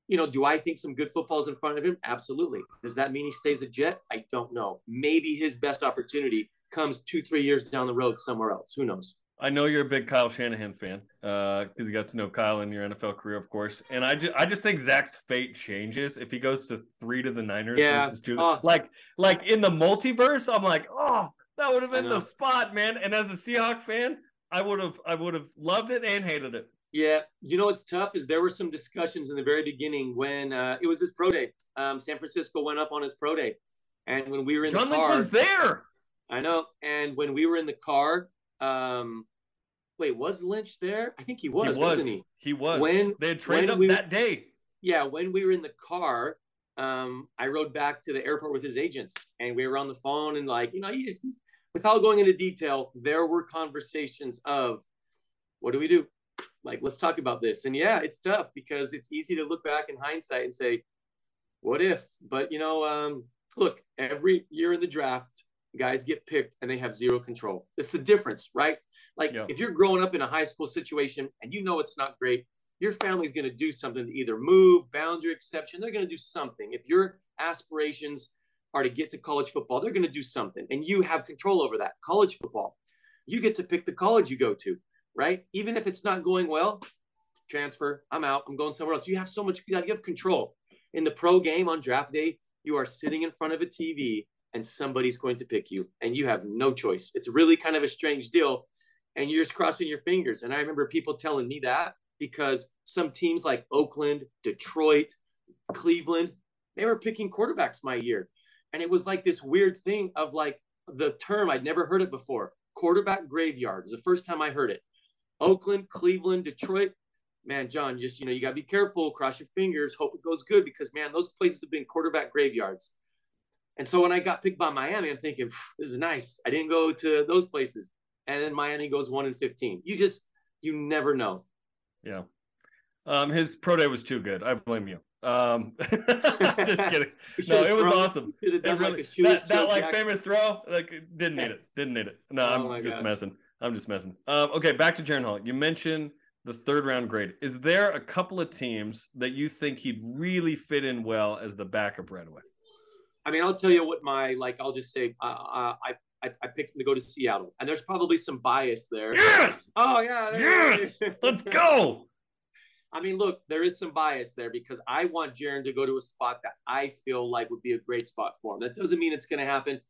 [SPEAKER 5] you know, do I think some good football's in front of him? Absolutely. Does that mean he stays a Jet? I don't know. Maybe his best opportunity comes two, three years down the road somewhere else. Who knows?
[SPEAKER 2] I know you're a big Kyle Shanahan fan because uh, you got to know Kyle in your NFL career, of course. And I just, I just think Zach's fate changes if he goes to three to the Niners
[SPEAKER 5] yeah.
[SPEAKER 2] versus two. Oh. Like, like in the multiverse, I'm like, oh, that would have been the spot, man. And as a Seahawk fan, I would have, I would have loved it and hated it.
[SPEAKER 5] Yeah, you know what's tough is there were some discussions in the very beginning when uh, it was his pro day. Um, San Francisco went up on his pro day, and when we were in
[SPEAKER 2] John
[SPEAKER 5] the car,
[SPEAKER 2] Lynch was there.
[SPEAKER 5] I know, and when we were in the car, um, wait, was Lynch there? I think he was,
[SPEAKER 2] he was.
[SPEAKER 5] not he?
[SPEAKER 2] He was.
[SPEAKER 5] When
[SPEAKER 2] they had traded up
[SPEAKER 5] we,
[SPEAKER 2] that day.
[SPEAKER 5] Yeah, when we were in the car, um, I rode back to the airport with his agents, and we were on the phone, and like, you know, you just without going into detail, there were conversations of, what do we do? Like, let's talk about this. And yeah, it's tough because it's easy to look back in hindsight and say, what if? But you know, um, look, every year in the draft, guys get picked and they have zero control. It's the difference, right? Like yeah. if you're growing up in a high school situation and you know it's not great, your family's going to do something to either move, boundary exception. They're going to do something. If your aspirations are to get to college football, they're going to do something, and you have control over that. College football, you get to pick the college you go to, right? Even if it's not going well, transfer. I'm out. I'm going somewhere else. You have so much. You have control. In the pro game on draft day, you are sitting in front of a TV and somebody's going to pick you and you have no choice. It's really kind of a strange deal and you're just crossing your fingers. And I remember people telling me that because some teams like Oakland, Detroit, Cleveland, they were picking quarterbacks my year. And it was like this weird thing of like the term, I'd never heard it before quarterback graveyard. Was the first time I heard it. Oakland, Cleveland, Detroit. Man, John, just, you know, you got to be careful, cross your fingers, hope it goes good because, man, those places have been quarterback graveyards. And so when I got picked by Miami, I'm thinking, this is nice. I didn't go to those places. And then Miami goes one in 15. You just, you never know.
[SPEAKER 2] Yeah. Um, his pro day was too good. I blame you. Um, just kidding. No, it was thrown, awesome. It really, like that, that like Jackson. famous throw, like didn't need it. Didn't need it. No, oh I'm just gosh. messing. I'm just messing. Um, okay, back to Jaren Hall. You mentioned the third round grade. Is there a couple of teams that you think he'd really fit in well as the backup right away?
[SPEAKER 5] I mean, I'll tell you what my like. I'll just say uh, uh, I, I I picked him to go to Seattle, and there's probably some bias there.
[SPEAKER 2] Yes.
[SPEAKER 5] Oh yeah.
[SPEAKER 2] Yes. Let's go.
[SPEAKER 5] I mean, look, there is some bias there because I want Jaren to go to a spot that I feel like would be a great spot for him. That doesn't mean it's going to happen.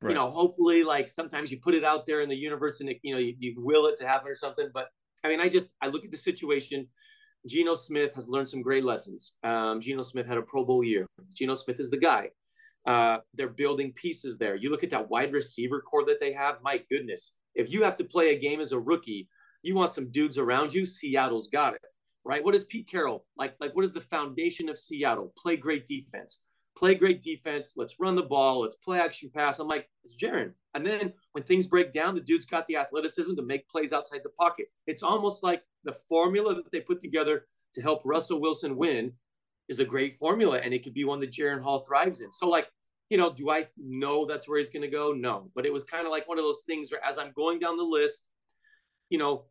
[SPEAKER 5] Right. You know, hopefully, like sometimes you put it out there in the universe and it, you know you, you will it to happen or something. But I mean, I just I look at the situation. Geno Smith has learned some great lessons. Um, Geno Smith had a Pro Bowl year. Geno Smith is the guy. Uh, they're building pieces there. You look at that wide receiver core that they have. My goodness, if you have to play a game as a rookie, you want some dudes around you. Seattle's got it right? What is Pete Carroll like? Like, what is the foundation of Seattle? Play great defense. Play great defense. Let's run the ball. Let's play action pass. I'm like, it's Jaren. And then when things break down, the dude's got the athleticism to make plays outside the pocket. It's almost like the formula that they put together to help Russell Wilson win is a great formula, and it could be one that Jaren Hall thrives in. So, like, you know, do I know that's where he's going to go? No, but it was kind of like one of those things where, as I'm going down the list, you know,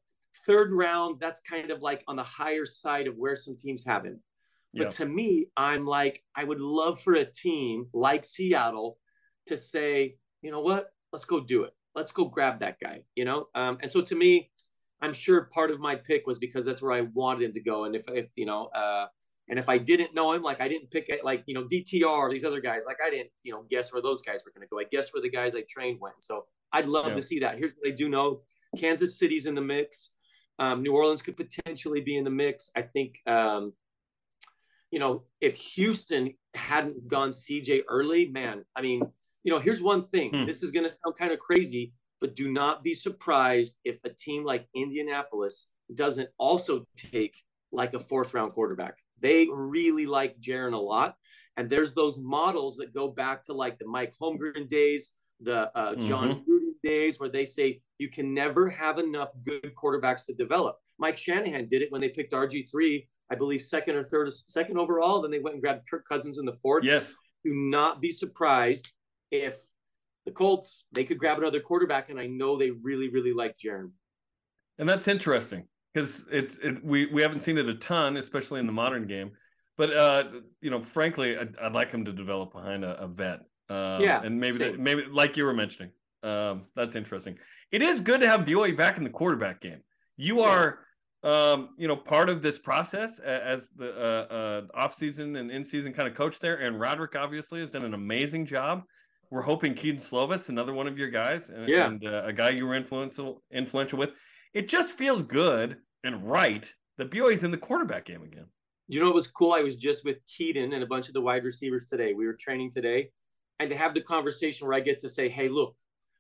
[SPEAKER 5] third round, that's kind of like on the higher side of where some teams have him. But yeah. to me, I'm like, I would love for a team like Seattle to say, you know what, let's go do it. Let's go grab that guy, you know? Um, and so to me, I'm sure part of my pick was because that's where I wanted him to go. And if, if you know, uh, and if I didn't know him, like I didn't pick it, like, you know, DTR or these other guys, like I didn't, you know, guess where those guys were going to go. I guess where the guys I trained went. So I'd love yeah. to see that. Here's what I do know Kansas City's in the mix. Um, New Orleans could potentially be in the mix. I think, um, you know, if Houston hadn't gone CJ early, man, I mean, you know, here's one thing. Hmm. This is going to sound kind of crazy, but do not be surprised if a team like Indianapolis doesn't also take like a fourth round quarterback. They really like Jaren a lot. And there's those models that go back to like the Mike Holmgren days, the uh, John mm-hmm. Gruden days, where they say you can never have enough good quarterbacks to develop. Mike Shanahan did it when they picked RG3, I believe, second or third, second overall. Then they went and grabbed Kirk Cousins in the fourth.
[SPEAKER 2] Yes.
[SPEAKER 5] Do not be surprised if the Colts they could grab another quarterback, and I know they really, really like Jaren.
[SPEAKER 2] And that's interesting because it's it, we we haven't seen it a ton, especially in the modern game. But uh, you know, frankly, I'd, I'd like him to develop behind a, a vet. Uh,
[SPEAKER 5] yeah,
[SPEAKER 2] and maybe that, maybe like you were mentioning, um, that's interesting. It is good to have BYU back in the quarterback game. You are, um, you know, part of this process as the uh, uh, off-season and in-season kind of coach there. And Roderick obviously has done an amazing job. We're hoping Kedon Slovis, another one of your guys, and,
[SPEAKER 5] yeah.
[SPEAKER 2] and uh, a guy you were influential influential with. It just feels good and right that BYU's in the quarterback game again.
[SPEAKER 5] You know, it was cool. I was just with Kedon and a bunch of the wide receivers today. We were training today, and to have the conversation where I get to say, "Hey, look,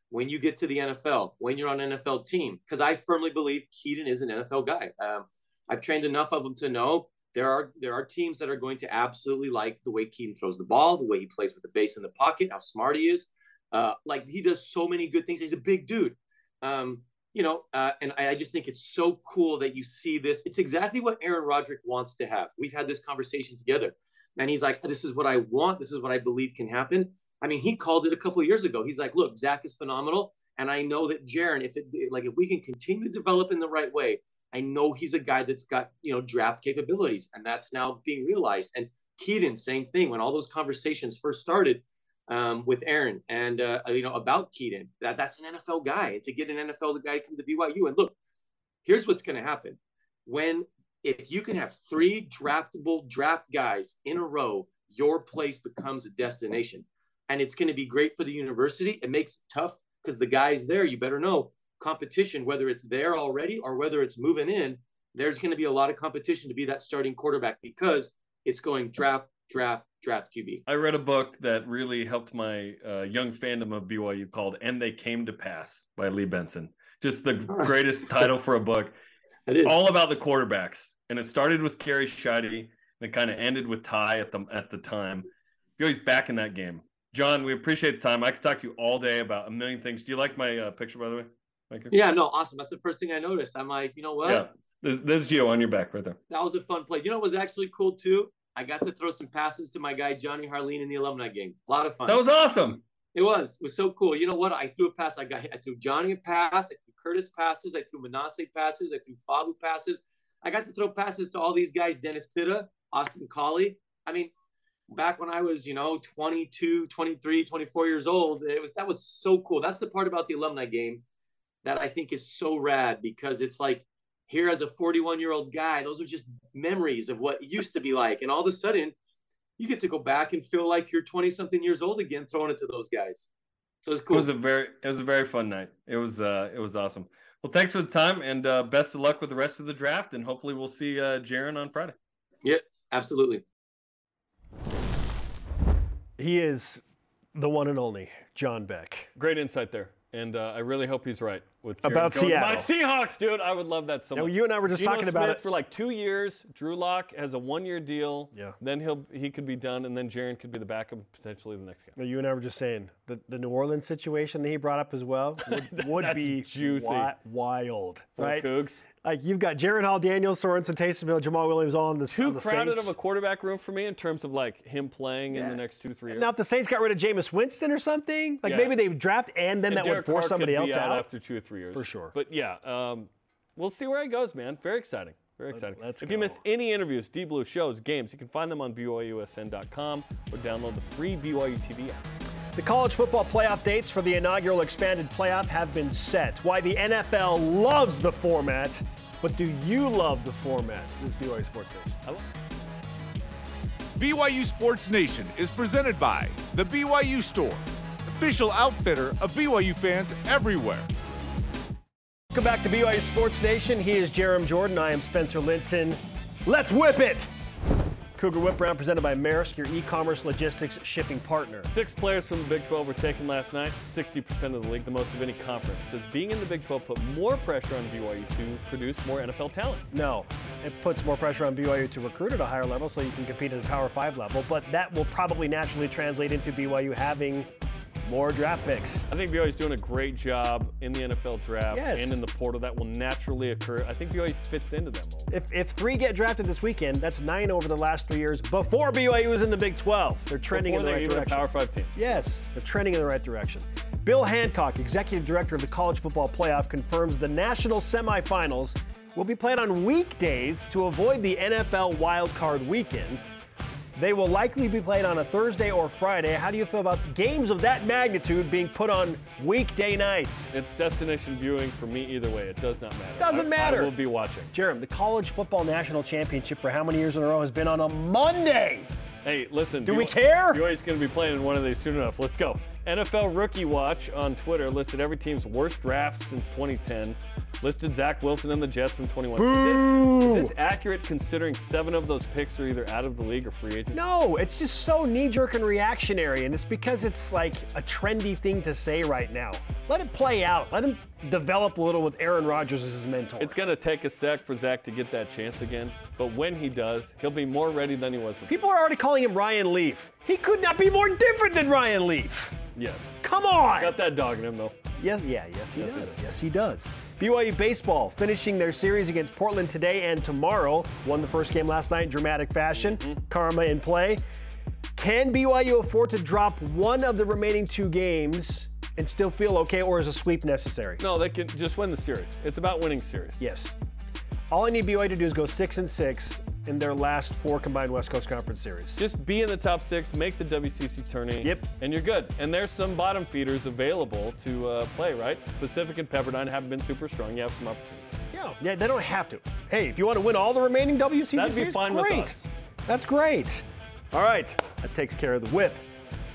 [SPEAKER 5] when you get to the NFL, when you're on an NFL team, because I firmly believe Kedon is an NFL guy. Um, I've trained enough of them to know there are there are teams that are going to absolutely like the way Kedon throws the ball, the way he plays with the base in the pocket, how smart he is. Uh, like he does so many good things. He's a big dude. Um, you know, uh, and I, I, just think it's so cool that you see this. It's exactly what Aaron Roderick wants to have. We've had this conversation together, and he's like, "This is what I want. This is what I believe can happen." I mean, he called it a couple years ago. He's like, look, Zach is phenomenal. And I know that Jaren, if it like if we can continue to develop in the right way, I know he's a guy that's got, you know, draft capabilities. And that's now being realized. And Kedon, same thing. When all those conversations first started um, with Aaron and uh, you know, about Kedon. that that's an NFL guy. To get an NFL guy to come to BYU. And look, here's what's gonna happen. When if you can have three draftable draft guys in a row, your place becomes a destination and it's going to be great for the university. It makes it tough because the guys there, you better know competition, whether it's there already or whether it's moving in, there's going to be a lot of competition to be that starting quarterback because it's going draft, draft, draft QB.
[SPEAKER 2] I read a book that really helped my uh, young fandom of BYU called And They Came to Pass by Lee Benson. Just the greatest title for a book.
[SPEAKER 5] It is.
[SPEAKER 2] All about the quarterbacks. And it started with Gary Sheide and it kind of ended with Ty at the at the time. BYU's back in that game. John, we appreciate the time. I could talk to you all day about a million things. Do you like my uh, picture, by the way?
[SPEAKER 5] Yeah, no, awesome. That's the first thing I noticed. I'm like, you know what? Yeah,
[SPEAKER 2] this, this is you on your back right there.
[SPEAKER 5] That was a fun play. You know what was actually cool too? I got to throw some passes to my guy Johnny Harline in the alumni game. A lot of fun.
[SPEAKER 2] That was awesome.
[SPEAKER 5] It was. It was so cool. You know what? I threw a pass. I got. I threw Johnny a pass. I threw Curtis passes. I threw Manase passes. I threw Fabu passes. I got to throw passes to all these guys: Dennis Pitta, Austin Collie. I mean, back when I was, you know, 22, 23, 24 years old. It was that was so cool. That's the part about the alumni game that I think is so rad because it's like here as a 41 year old guy, those are just memories of what used to be like. And all of a sudden, you get to go back and feel like you're 20 something years old again, throwing it to those guys. So it's cool.
[SPEAKER 2] It was a very, it was a very fun night. It was, uh, it was awesome. Well, thanks for the time and uh, best of luck with the rest of the draft. And hopefully we'll see uh, Jaren on Friday.
[SPEAKER 5] Yeah, absolutely.
[SPEAKER 1] He is the one and only John Beck.
[SPEAKER 2] Great insight there. And uh, I really hope he's right. With
[SPEAKER 1] About
[SPEAKER 2] Jaren going to My Seahawks, dude. I would love that so
[SPEAKER 1] Now,
[SPEAKER 2] much.
[SPEAKER 1] you and I were just
[SPEAKER 2] Geno
[SPEAKER 1] talking about
[SPEAKER 2] Smith
[SPEAKER 1] it.
[SPEAKER 2] for like two years. Drew Lock has a one-year deal.
[SPEAKER 1] Yeah.
[SPEAKER 2] Then he'll he could be done, and then Jaren could be the backup, potentially the next guy.
[SPEAKER 1] Now, You and I were just saying the, the New Orleans situation that he brought up as well would, would be
[SPEAKER 2] juicy.
[SPEAKER 1] wi- wild,
[SPEAKER 2] For
[SPEAKER 1] right?
[SPEAKER 2] Cougs.
[SPEAKER 1] Like you've got Jaren Hall, Daniels, Sorensen, Taysom Hill, Jamaal Williams all on the
[SPEAKER 2] Too
[SPEAKER 1] on the
[SPEAKER 2] crowded
[SPEAKER 1] Saints.
[SPEAKER 2] of a quarterback room for me in terms of like him playing in the next two three years.
[SPEAKER 1] Now, if the Saints got rid of Jameis Winston or something, like
[SPEAKER 2] Yeah.
[SPEAKER 1] maybe they draft and then
[SPEAKER 2] And
[SPEAKER 1] that
[SPEAKER 2] Derek
[SPEAKER 1] would force
[SPEAKER 2] Carr
[SPEAKER 1] somebody else
[SPEAKER 2] out,
[SPEAKER 1] out.
[SPEAKER 2] after two or three years
[SPEAKER 1] For sure.
[SPEAKER 2] But yeah, um, we'll see where he goes, man. Very exciting. Very exciting.
[SPEAKER 1] let's
[SPEAKER 2] if you missed any interviews, D Blue shows, games, you can find them on BYUSN.com or download the free BYU TV app.
[SPEAKER 1] The college football playoff dates for the inaugural expanded playoff have been set. Why the NFL loves the format, but do you love the format? This is BYU Sports Nation.
[SPEAKER 2] I love
[SPEAKER 4] BYU Sports Nation is presented by The BYU Store, official outfitter of BYU fans everywhere.
[SPEAKER 1] Welcome back to BYU Sports Nation. He is Jarom Jordan. I am Spencer Linton. Let's whip it! Cougar Whip Round presented by Maersk, your e-commerce logistics shipping partner.
[SPEAKER 2] Six players from the Big 12 were taken last night, 60% of the league, the most of any conference. Does being in the Big 12 put more pressure on BYU to produce more NFL talent?
[SPEAKER 1] No, it puts more pressure on BYU to recruit at a higher level so you can compete at the Power 5 level, but that will probably naturally translate into BYU having more draft picks.
[SPEAKER 2] I think BYU's doing a great job in the NFL draft
[SPEAKER 1] Yes.
[SPEAKER 2] and in the portal. That will naturally occur. I think BYU fits into that mold.
[SPEAKER 1] If, if three get drafted this weekend, that's nine over the last three years before BYU was in the Big 12. They're trending
[SPEAKER 2] Before
[SPEAKER 1] in the right direction.
[SPEAKER 2] Power 5 team.
[SPEAKER 1] Yes, they're trending in the right direction. Bill Hancock, executive director of the College Football Playoff, confirms the national semifinals will be played on weekdays to avoid the NFL wildcard weekend. They will likely be played on a Thursday or Friday. How do you feel about games of that magnitude being put on weekday nights?
[SPEAKER 2] It's destination viewing for me either way. It does not matter.
[SPEAKER 1] Doesn't
[SPEAKER 2] I-
[SPEAKER 1] matter.
[SPEAKER 2] I will be watching.
[SPEAKER 1] Jarom, the College Football National Championship for how many years in a row has been on a Monday?
[SPEAKER 2] Hey, listen.
[SPEAKER 1] Do we
[SPEAKER 2] BYU
[SPEAKER 1] care?
[SPEAKER 2] BYU's going to be playing in one of these soon enough. Let's go. NFL Rookie Watch on Twitter listed every team's worst draft since 2010. Listed Zach Wilson and the Jets from 21. Is this, is this accurate considering seven of those picks are either out of the league or free agents?
[SPEAKER 1] No, it's just so knee jerk and reactionary, and it's because it's like a trendy thing to say right now. Let it play out. Let him develop a little with Aaron Rodgers as his mentor.
[SPEAKER 2] It's going to take a sec for Zach to get that chance again, but when he does, he'll be more ready than he was before.
[SPEAKER 1] People are already calling him Ryan Leaf. He could not be more different than Ryan Leaf.
[SPEAKER 2] Yes.
[SPEAKER 1] Come on.
[SPEAKER 2] Got that dog in him, though.
[SPEAKER 1] Yes, yeah, yes, he
[SPEAKER 2] Yes, he
[SPEAKER 1] does.
[SPEAKER 2] does.
[SPEAKER 1] Yes, he does. BYU baseball finishing their series against Portland today and tomorrow. Won the first game last night in dramatic fashion.
[SPEAKER 2] Mm-hmm.
[SPEAKER 1] Karma in play. Can BYU afford to drop one of the remaining two games and still feel okay, or is a sweep necessary?
[SPEAKER 2] No, they can just win the series. It's about winning series.
[SPEAKER 1] Yes. All I need BYU to do is go six and six in their last four combined West Coast Conference series.
[SPEAKER 2] Just be in the top six, make the WCC tourney.
[SPEAKER 1] Yep.
[SPEAKER 2] And you're good. And there's some bottom feeders available to uh, play, right? Pacific and Pepperdine haven't been super strong. You have some opportunities.
[SPEAKER 1] Yeah, yeah, they don't have to. Hey, if you want to win all the remaining WCC
[SPEAKER 2] That'd be
[SPEAKER 1] series,
[SPEAKER 2] fine with
[SPEAKER 1] great.
[SPEAKER 2] us.
[SPEAKER 1] That's great. All right, that takes care of the whip.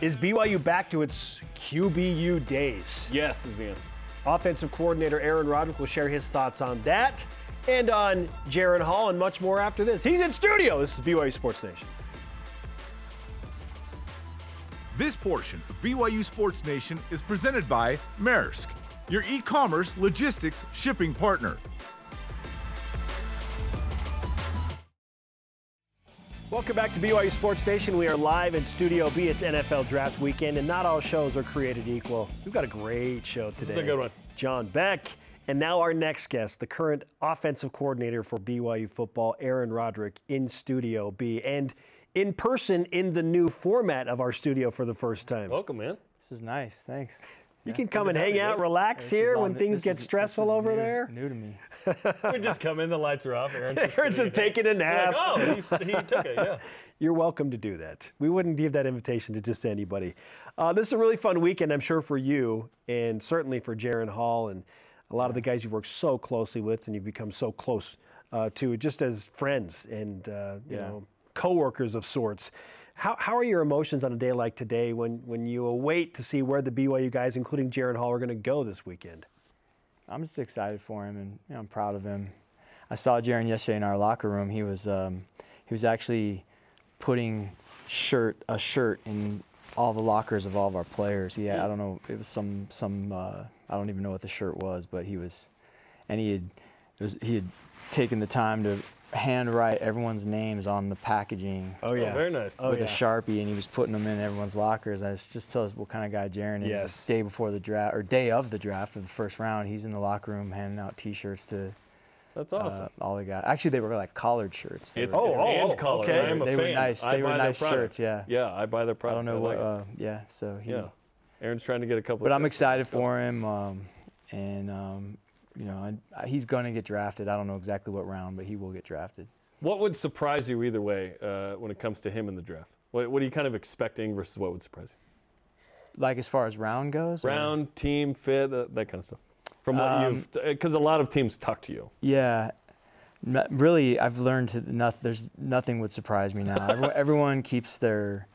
[SPEAKER 1] Is BYU back to its QBU days?
[SPEAKER 2] Yes, is the answer.
[SPEAKER 1] Offensive coordinator Aaron Roderick will share his thoughts on that and on Jaren Hall and much more after this. He's in studio. This is BYU Sports Nation.
[SPEAKER 4] This portion of BYU Sports Nation is presented by Maersk, your e commerce logistics shipping partner.
[SPEAKER 1] Welcome back to BYU Sports Nation. We are live in Studio B. It's NFL Draft Weekend, and not all shows are created equal. We've got a great show today.
[SPEAKER 2] It's a good one.
[SPEAKER 1] John Beck, and now our next guest, the current offensive coordinator for BYU football, Aaron Roderick, in Studio B, and in person in the new format of our studio for the first time.
[SPEAKER 2] Welcome, man.
[SPEAKER 6] This is nice. Thanks.
[SPEAKER 1] You can come and hang out, relax
[SPEAKER 6] This
[SPEAKER 1] here when
[SPEAKER 6] new-
[SPEAKER 1] things get
[SPEAKER 6] is-
[SPEAKER 1] stressful
[SPEAKER 6] this is
[SPEAKER 1] over
[SPEAKER 6] new-
[SPEAKER 1] there.
[SPEAKER 6] New to me.
[SPEAKER 2] We just come in, the lights are off. Aaron's just,
[SPEAKER 1] Aaron's just taking a nap.
[SPEAKER 2] like, oh, he took it, yeah.
[SPEAKER 1] You're welcome to do that. We wouldn't give that invitation to just anybody. Uh, this is a really fun weekend, I'm sure, for you and certainly for Jaren Hall and a lot of the guys you've worked so closely with and you've become so close uh, to, just as friends and uh, you
[SPEAKER 6] Yeah.
[SPEAKER 1] know coworkers of sorts. How, how are your emotions on a day like today when, when you await to see where the BYU guys, including Jaren Hall, are going to go this weekend?
[SPEAKER 6] I'm just excited for him, and you know, I'm proud of him. I saw Jaren yesterday in our locker room. He was um, he was actually putting shirt a shirt in all the lockers of all of our players. Yeah, I don't know. It was some some. Uh, I don't even know what the shirt was, but he was, and he had, was, he had taken the time to handwrite everyone's names on the packaging
[SPEAKER 1] Oh yeah.
[SPEAKER 2] very nice.
[SPEAKER 1] Oh,
[SPEAKER 6] with
[SPEAKER 1] yeah.
[SPEAKER 6] a sharpie, and he was putting them in everyone's lockers. And it just tells us what kind of guy Jaren is.
[SPEAKER 1] Yes.
[SPEAKER 6] Day before the draft, or day of the draft of the first round, he's in the locker room handing out T-shirts to
[SPEAKER 2] That's awesome.
[SPEAKER 6] uh, all the guys. Actually, they were like collared shirts. They
[SPEAKER 2] it's,
[SPEAKER 6] were-
[SPEAKER 1] Oh,
[SPEAKER 2] it's
[SPEAKER 1] oh,
[SPEAKER 2] and
[SPEAKER 1] oh,
[SPEAKER 2] color.
[SPEAKER 1] okay.
[SPEAKER 2] I'm a
[SPEAKER 6] They were
[SPEAKER 2] fan.
[SPEAKER 6] nice.
[SPEAKER 2] I
[SPEAKER 6] They were nice shirts, yeah.
[SPEAKER 2] Yeah, I buy their
[SPEAKER 6] I don't know what.
[SPEAKER 2] like
[SPEAKER 6] uh, yeah, so he.
[SPEAKER 2] yeah. Aaron's trying to get a couple.
[SPEAKER 6] But
[SPEAKER 2] of
[SPEAKER 6] I'm excited for him, um, and um, you know, I, he's going to get drafted. I don't know exactly what round, but he will get drafted.
[SPEAKER 2] What would surprise you either way uh, when it comes to him in the draft? What, what are you kind of expecting versus what would surprise you?
[SPEAKER 6] Like as far as round goes. or-
[SPEAKER 2] Round, team, fit, that, that kind of stuff. From what
[SPEAKER 6] Um,
[SPEAKER 2] you've, because a lot of teams talk to you.
[SPEAKER 6] Yeah. Really, I've learned to nothing. There's nothing would surprise me now. everyone, everyone keeps their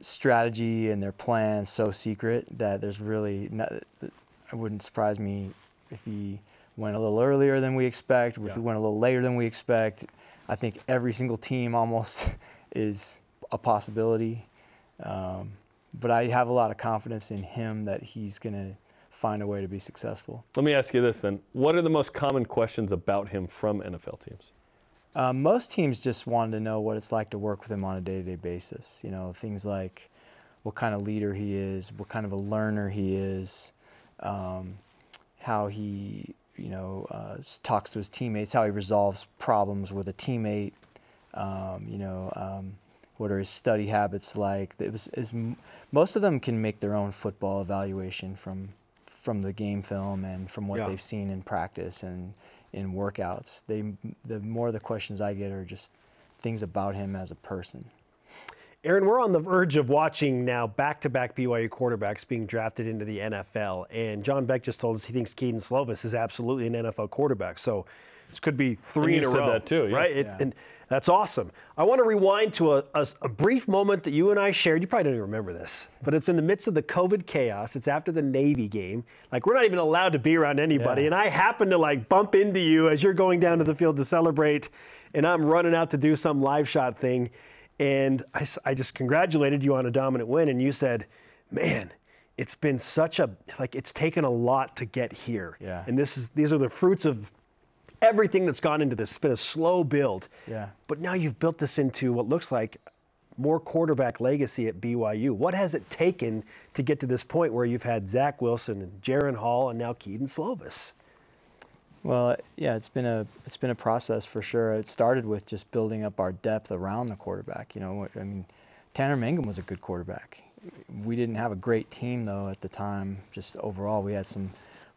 [SPEAKER 6] strategy and their plans so secret that there's really not, it wouldn't surprise me if he went a little earlier than we expect. If he went a little later than we expect. I think every single team almost is a possibility. Um, but I have a lot of confidence in him that he's going to find a way to be successful.
[SPEAKER 2] Let me ask you this then: What are the most common questions about him from NFL teams?
[SPEAKER 6] Uh, most teams just wanted to know what it's like to work with him on a day-to-day basis. You know, things like what kind of leader he is, what kind of a learner he is, um, how he, you know, uh, talks to his teammates, how he resolves problems with a teammate. Um, you know, um, what are his study habits like? It was, is, most of them can make their own football evaluation from from the game film and from what
[SPEAKER 1] Yeah.
[SPEAKER 6] they've seen in practice and in workouts. They the more the questions I get are just things about him as a person.
[SPEAKER 1] Aaron, we're on the verge of watching now back-to-back BYU quarterbacks being drafted into the NFL, and John Beck just told us he thinks Kedon Slovis is absolutely an NFL quarterback. So this could be three
[SPEAKER 2] you
[SPEAKER 1] in a
[SPEAKER 2] said
[SPEAKER 1] row,
[SPEAKER 2] that too, yeah.
[SPEAKER 1] right? It-
[SPEAKER 6] Yeah.
[SPEAKER 1] And that's awesome. I want to rewind to a, a, a brief moment that you and I shared. You probably don't even remember this, but it's in the midst of the COVID chaos. It's after the Navy game. Like we're not even allowed to be around anybody,
[SPEAKER 6] Yeah.
[SPEAKER 1] and I happen to like bump into you as you're going down to the field to celebrate, and I'm running out to do some live shot thing. And I just congratulated you on a dominant win, and you said, "Man, it's been such a like it's taken a lot to get here."
[SPEAKER 6] Yeah.
[SPEAKER 1] And this is these are the fruits of everything that's gone into this. It's been a slow build.
[SPEAKER 6] Yeah.
[SPEAKER 1] But now you've built this into what looks like more quarterback legacy at BYU. What has it taken to get to this point where you've had Zach Wilson and Jaren Hall and now Kedon Slovis?
[SPEAKER 6] Well, yeah, it's been a it's been a process for sure. It started with just building up our depth around the quarterback. You know, I mean, Tanner Mangum was a good quarterback. We didn't have a great team though at the time. Just overall, we had some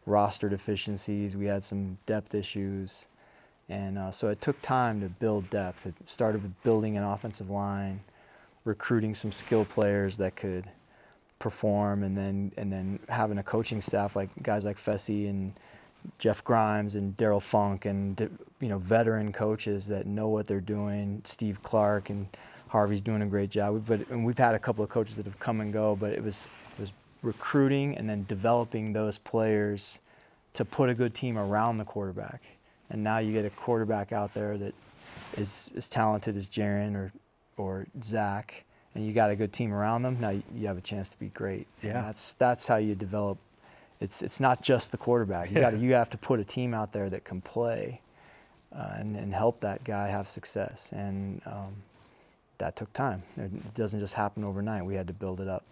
[SPEAKER 6] roster deficiencies. We had some depth issues, and uh, so it took time to build depth. It started with building an offensive line, recruiting some skill players that could perform, and then and then having a coaching staff like guys like Fesi and Jeff Grimes and Darrell Funk and you know veteran coaches that know what they're doing. Steve Clark and Harvey's doing a great job. But and we've had a couple of coaches that have come and go, but it was it was recruiting and then developing those players to put a good team around the quarterback. And now you get a quarterback out there that is as talented as Jaren or or Zach, and you got a good team around them. Now you have a chance to be great. And
[SPEAKER 1] Yeah.
[SPEAKER 6] that's that's how you develop it's it's not just the quarterback. You got you have to put a team out there that can play uh, and and help that guy have success. And um, that took time. It doesn't just happen overnight. We had to build it up.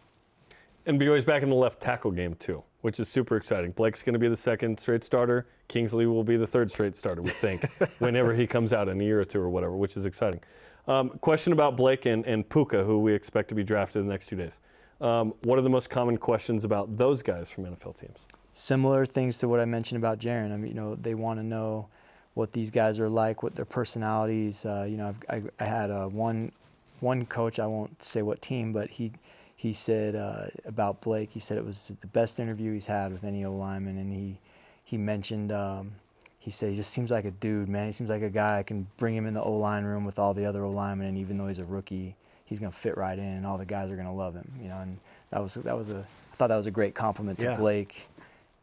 [SPEAKER 2] And BYU's back in the left tackle game too, which is super exciting. Blake's going to be the second straight starter. Kingsley will be the third straight starter, we think, whenever he comes out in a year or two or whatever, which is exciting. Um, question about Blake and, and Puka, who we expect to be drafted in the next two days. Um, what are the most common questions about those guys from NFL teams?
[SPEAKER 6] Similar things to what I mentioned about Jaren. I mean, you know, they want to know what these guys are like, what their personalities. Uh, you know, I, I had uh, one one coach. I won't say what team, but he he said uh, about Blake. He said it was the best interview he's had with any O lineman, and he he mentioned. Um, he said he just seems like a dude, man. He seems like a guy I can bring him in the O line room with all the other O linemen, and even though he's a rookie, he's gonna fit right in, and all the guys are gonna love him. You know, and that was that was a I thought that was a great compliment to
[SPEAKER 1] Yeah.
[SPEAKER 6] Blake,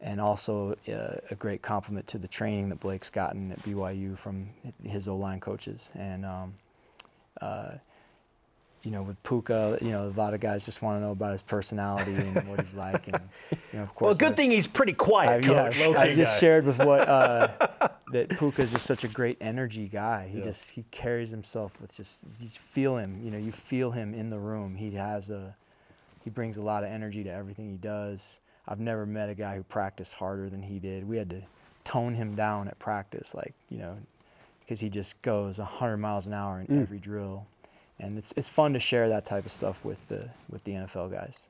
[SPEAKER 6] and also uh, a great compliment to the training that Blake's gotten at BYU from his O line coaches. And um, uh, you know, with Puka, you know, a lot of guys just want to know about his personality and what he's like, and you know, of course.
[SPEAKER 1] Well, good
[SPEAKER 6] I-
[SPEAKER 1] thing he's pretty quiet,
[SPEAKER 6] I, yeah. I just
[SPEAKER 1] guy.
[SPEAKER 6] shared with what uh, that Puka is just such a great energy guy. He just he carries himself with just you just feel him. You know, you feel him in the room. He has a he brings a lot of energy to everything he does. I've never met a guy who practiced harder than he did. We had to tone him down at practice, like you know, because he just goes 100 miles an hour in every drill, and it's it's fun to share that type of stuff with the with the NFL guys.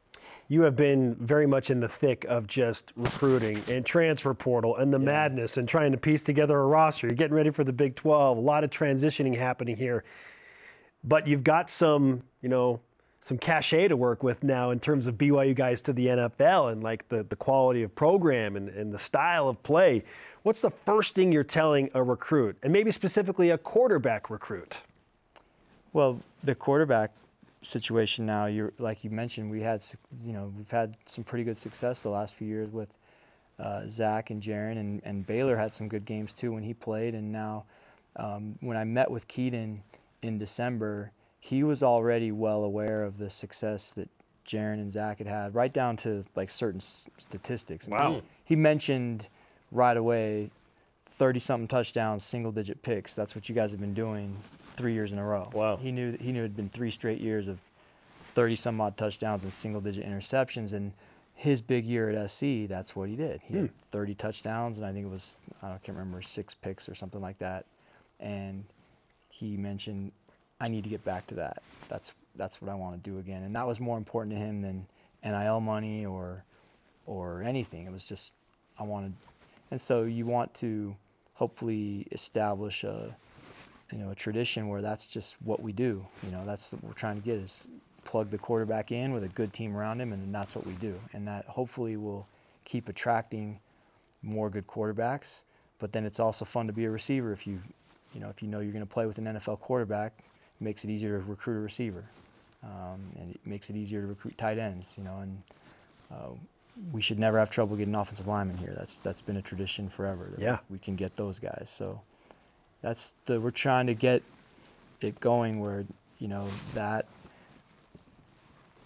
[SPEAKER 1] You have been very much in the thick of just recruiting and transfer portal and the madness and trying to piece together a roster. You're getting ready for the Big 12. A lot of transitioning happening here. But you've got some, you know, some cachet to work with now in terms of BYU guys to the NFL and like the, the quality of program and, and the style of play. What's the first thing you're telling a recruit, and maybe specifically a quarterback recruit?
[SPEAKER 6] Well, the quarterback situation now, you're like you mentioned, we had you know we've had some pretty good success the last few years with uh, Zach and Jaren, and, and Baylor had some good games too when he played. And now, um, when I met with Kedon in December, he was already well aware of the success that Jaren and Zach had had, right down to like certain s- statistics.
[SPEAKER 2] Wow.
[SPEAKER 6] He mentioned right away 30 something touchdowns, single digit picks. That's what you guys have been doing three years in a row.
[SPEAKER 2] Wow.
[SPEAKER 6] He knew he knew it had been three straight years of 30 some odd touchdowns and single digit interceptions. And his big year at SC, that's what he did. He had hmm. 30 touchdowns, and I think it was, I don't- I can't remember, six picks or something like that. And he mentioned, I need to get back to that. That's that's what I want to do again. And that was more important to him than NIL money or or anything. It was just I wanted, and so you want to hopefully establish a you know a tradition where that's just what we do. You know that's what we're trying to get is plug the quarterback in with a good team around him, and then that's what we do. And that hopefully will keep attracting more good quarterbacks. But then it's also fun to be a receiver if you you know if you know you're going to play with an NFL quarterback. It makes it easier to recruit a receiver, um, and it makes it easier to recruit tight ends. You know, and uh, we should never have trouble getting offensive linemen here. That's that's been a tradition forever. that
[SPEAKER 1] Yeah.
[SPEAKER 6] we can get those guys. So that's the we're trying to get it going where you know that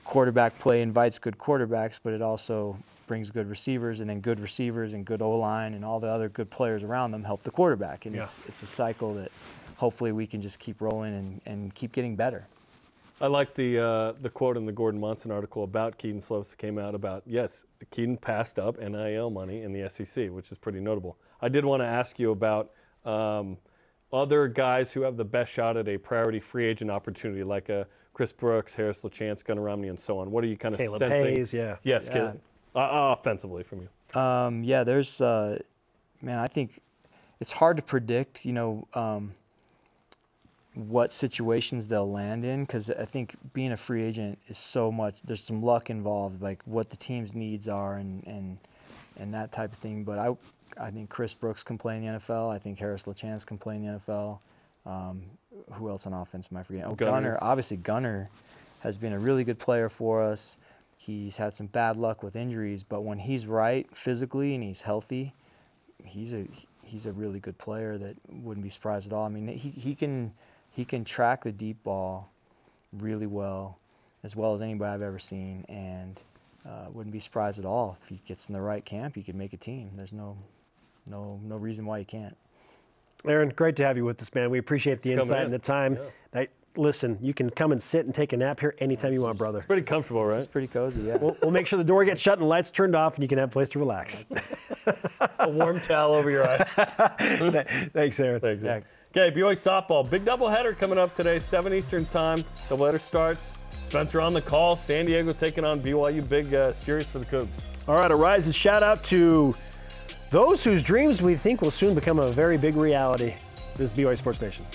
[SPEAKER 6] quarterback play invites good quarterbacks, but it also brings good receivers, and then good receivers and good O line and all the other good players around them help the quarterback, and
[SPEAKER 1] Yeah.
[SPEAKER 6] it's it's a cycle that hopefully we can just keep rolling and, and keep getting better.
[SPEAKER 2] I like the uh, the quote in the Gordon Monson article about Kedon Slovis that came out about yes, Kedon passed up NIL money in the SEC, which is pretty notable. I did want to ask you about um, other guys who have the best shot at a priority free agent opportunity, like uh, Chris Brooks, Harris LaChance, Gunnar Romney, and so on. What are you kind of
[SPEAKER 1] Caleb
[SPEAKER 2] sensing?
[SPEAKER 1] Hayes, yeah.
[SPEAKER 2] Yes,
[SPEAKER 6] Yeah.
[SPEAKER 2] Uh, uh, offensively from you.
[SPEAKER 6] Um, yeah, there's, uh, man, I think it's hard to predict, you know, um, what situations they'll land in because I think being a free agent is so much. There's some luck involved, like what the team's needs are and and and that type of thing. But I, I think Chris Brooks can play in the NFL. I think Harris LaChance can play in the NFL. Um, who else on offense am I forgetting? Oh,
[SPEAKER 2] Gunnar.
[SPEAKER 6] Gunnar. Obviously, Gunnar has been a really good player for us. He's had some bad luck with injuries, but when he's right physically and he's healthy, he's a he's a really good player that wouldn't be surprised at all. I mean, he, he can he can track the deep ball really well, as well as anybody I've ever seen, and uh, wouldn't be surprised at all if he gets in the right camp. He could make a team. There's no no no reason why he can't.
[SPEAKER 1] Aaron, great to have you with us, man. We appreciate the
[SPEAKER 2] Thanks for
[SPEAKER 1] insight and the
[SPEAKER 2] in.
[SPEAKER 1] time. Hey, listen, you can come and sit and take a nap here anytime you want, brother.
[SPEAKER 2] Pretty comfortable,
[SPEAKER 6] This
[SPEAKER 2] right?
[SPEAKER 6] is pretty cozy, yeah.
[SPEAKER 1] We'll, we'll make sure the door gets shut and the lights turned off, and you can have a place to relax.
[SPEAKER 2] a warm towel over your eyes.
[SPEAKER 1] Thanks, Aaron.
[SPEAKER 2] Thanks.
[SPEAKER 6] Yeah.
[SPEAKER 2] Okay, BYU softball. Big doubleheader coming up today, 7 Eastern time. The Doubleheader starts. Spencer on the call. San Diego taking on BYU. Big uh, series for the Cougs.
[SPEAKER 1] All right, a rise and shout out to those whose dreams we think will soon become a very big reality. This is BYU Sports Nation.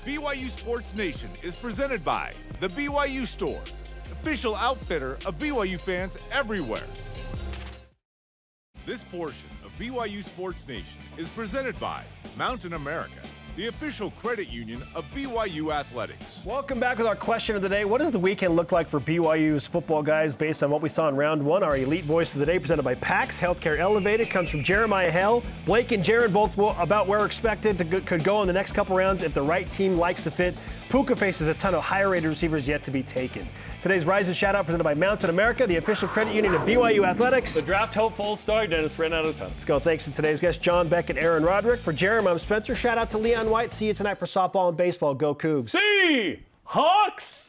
[SPEAKER 4] BYU Sports Nation is presented by The BYU Store, official outfitter of BYU fans everywhere. This portion of BYU Sports Nation is presented by Mountain America, the official credit union of BYU Athletics.
[SPEAKER 1] Welcome back with our question of the day. What does the weekend look like for BYU's football guys based on what we saw in round one? Our elite voice of the day, presented by PAX Healthcare Elevated, comes from Jeremiah Hell. Blake and Jaren both about where expected to could go in the next couple rounds if the right team likes to fit. Puka faces a ton of higher rated receivers yet to be taken. Today's Rise and Shout Out presented by Mountain America, the official credit union of BYU Athletics.
[SPEAKER 2] The draft hopeful. star Dennis, ran out of time.
[SPEAKER 1] Let's go. Thanks to today's guests, John Beck and Aaron Roderick. For Jeremy, I'm Spencer. Shout out to Leon White. See you tonight for softball and baseball. Go Cougs.
[SPEAKER 2] See Hawks.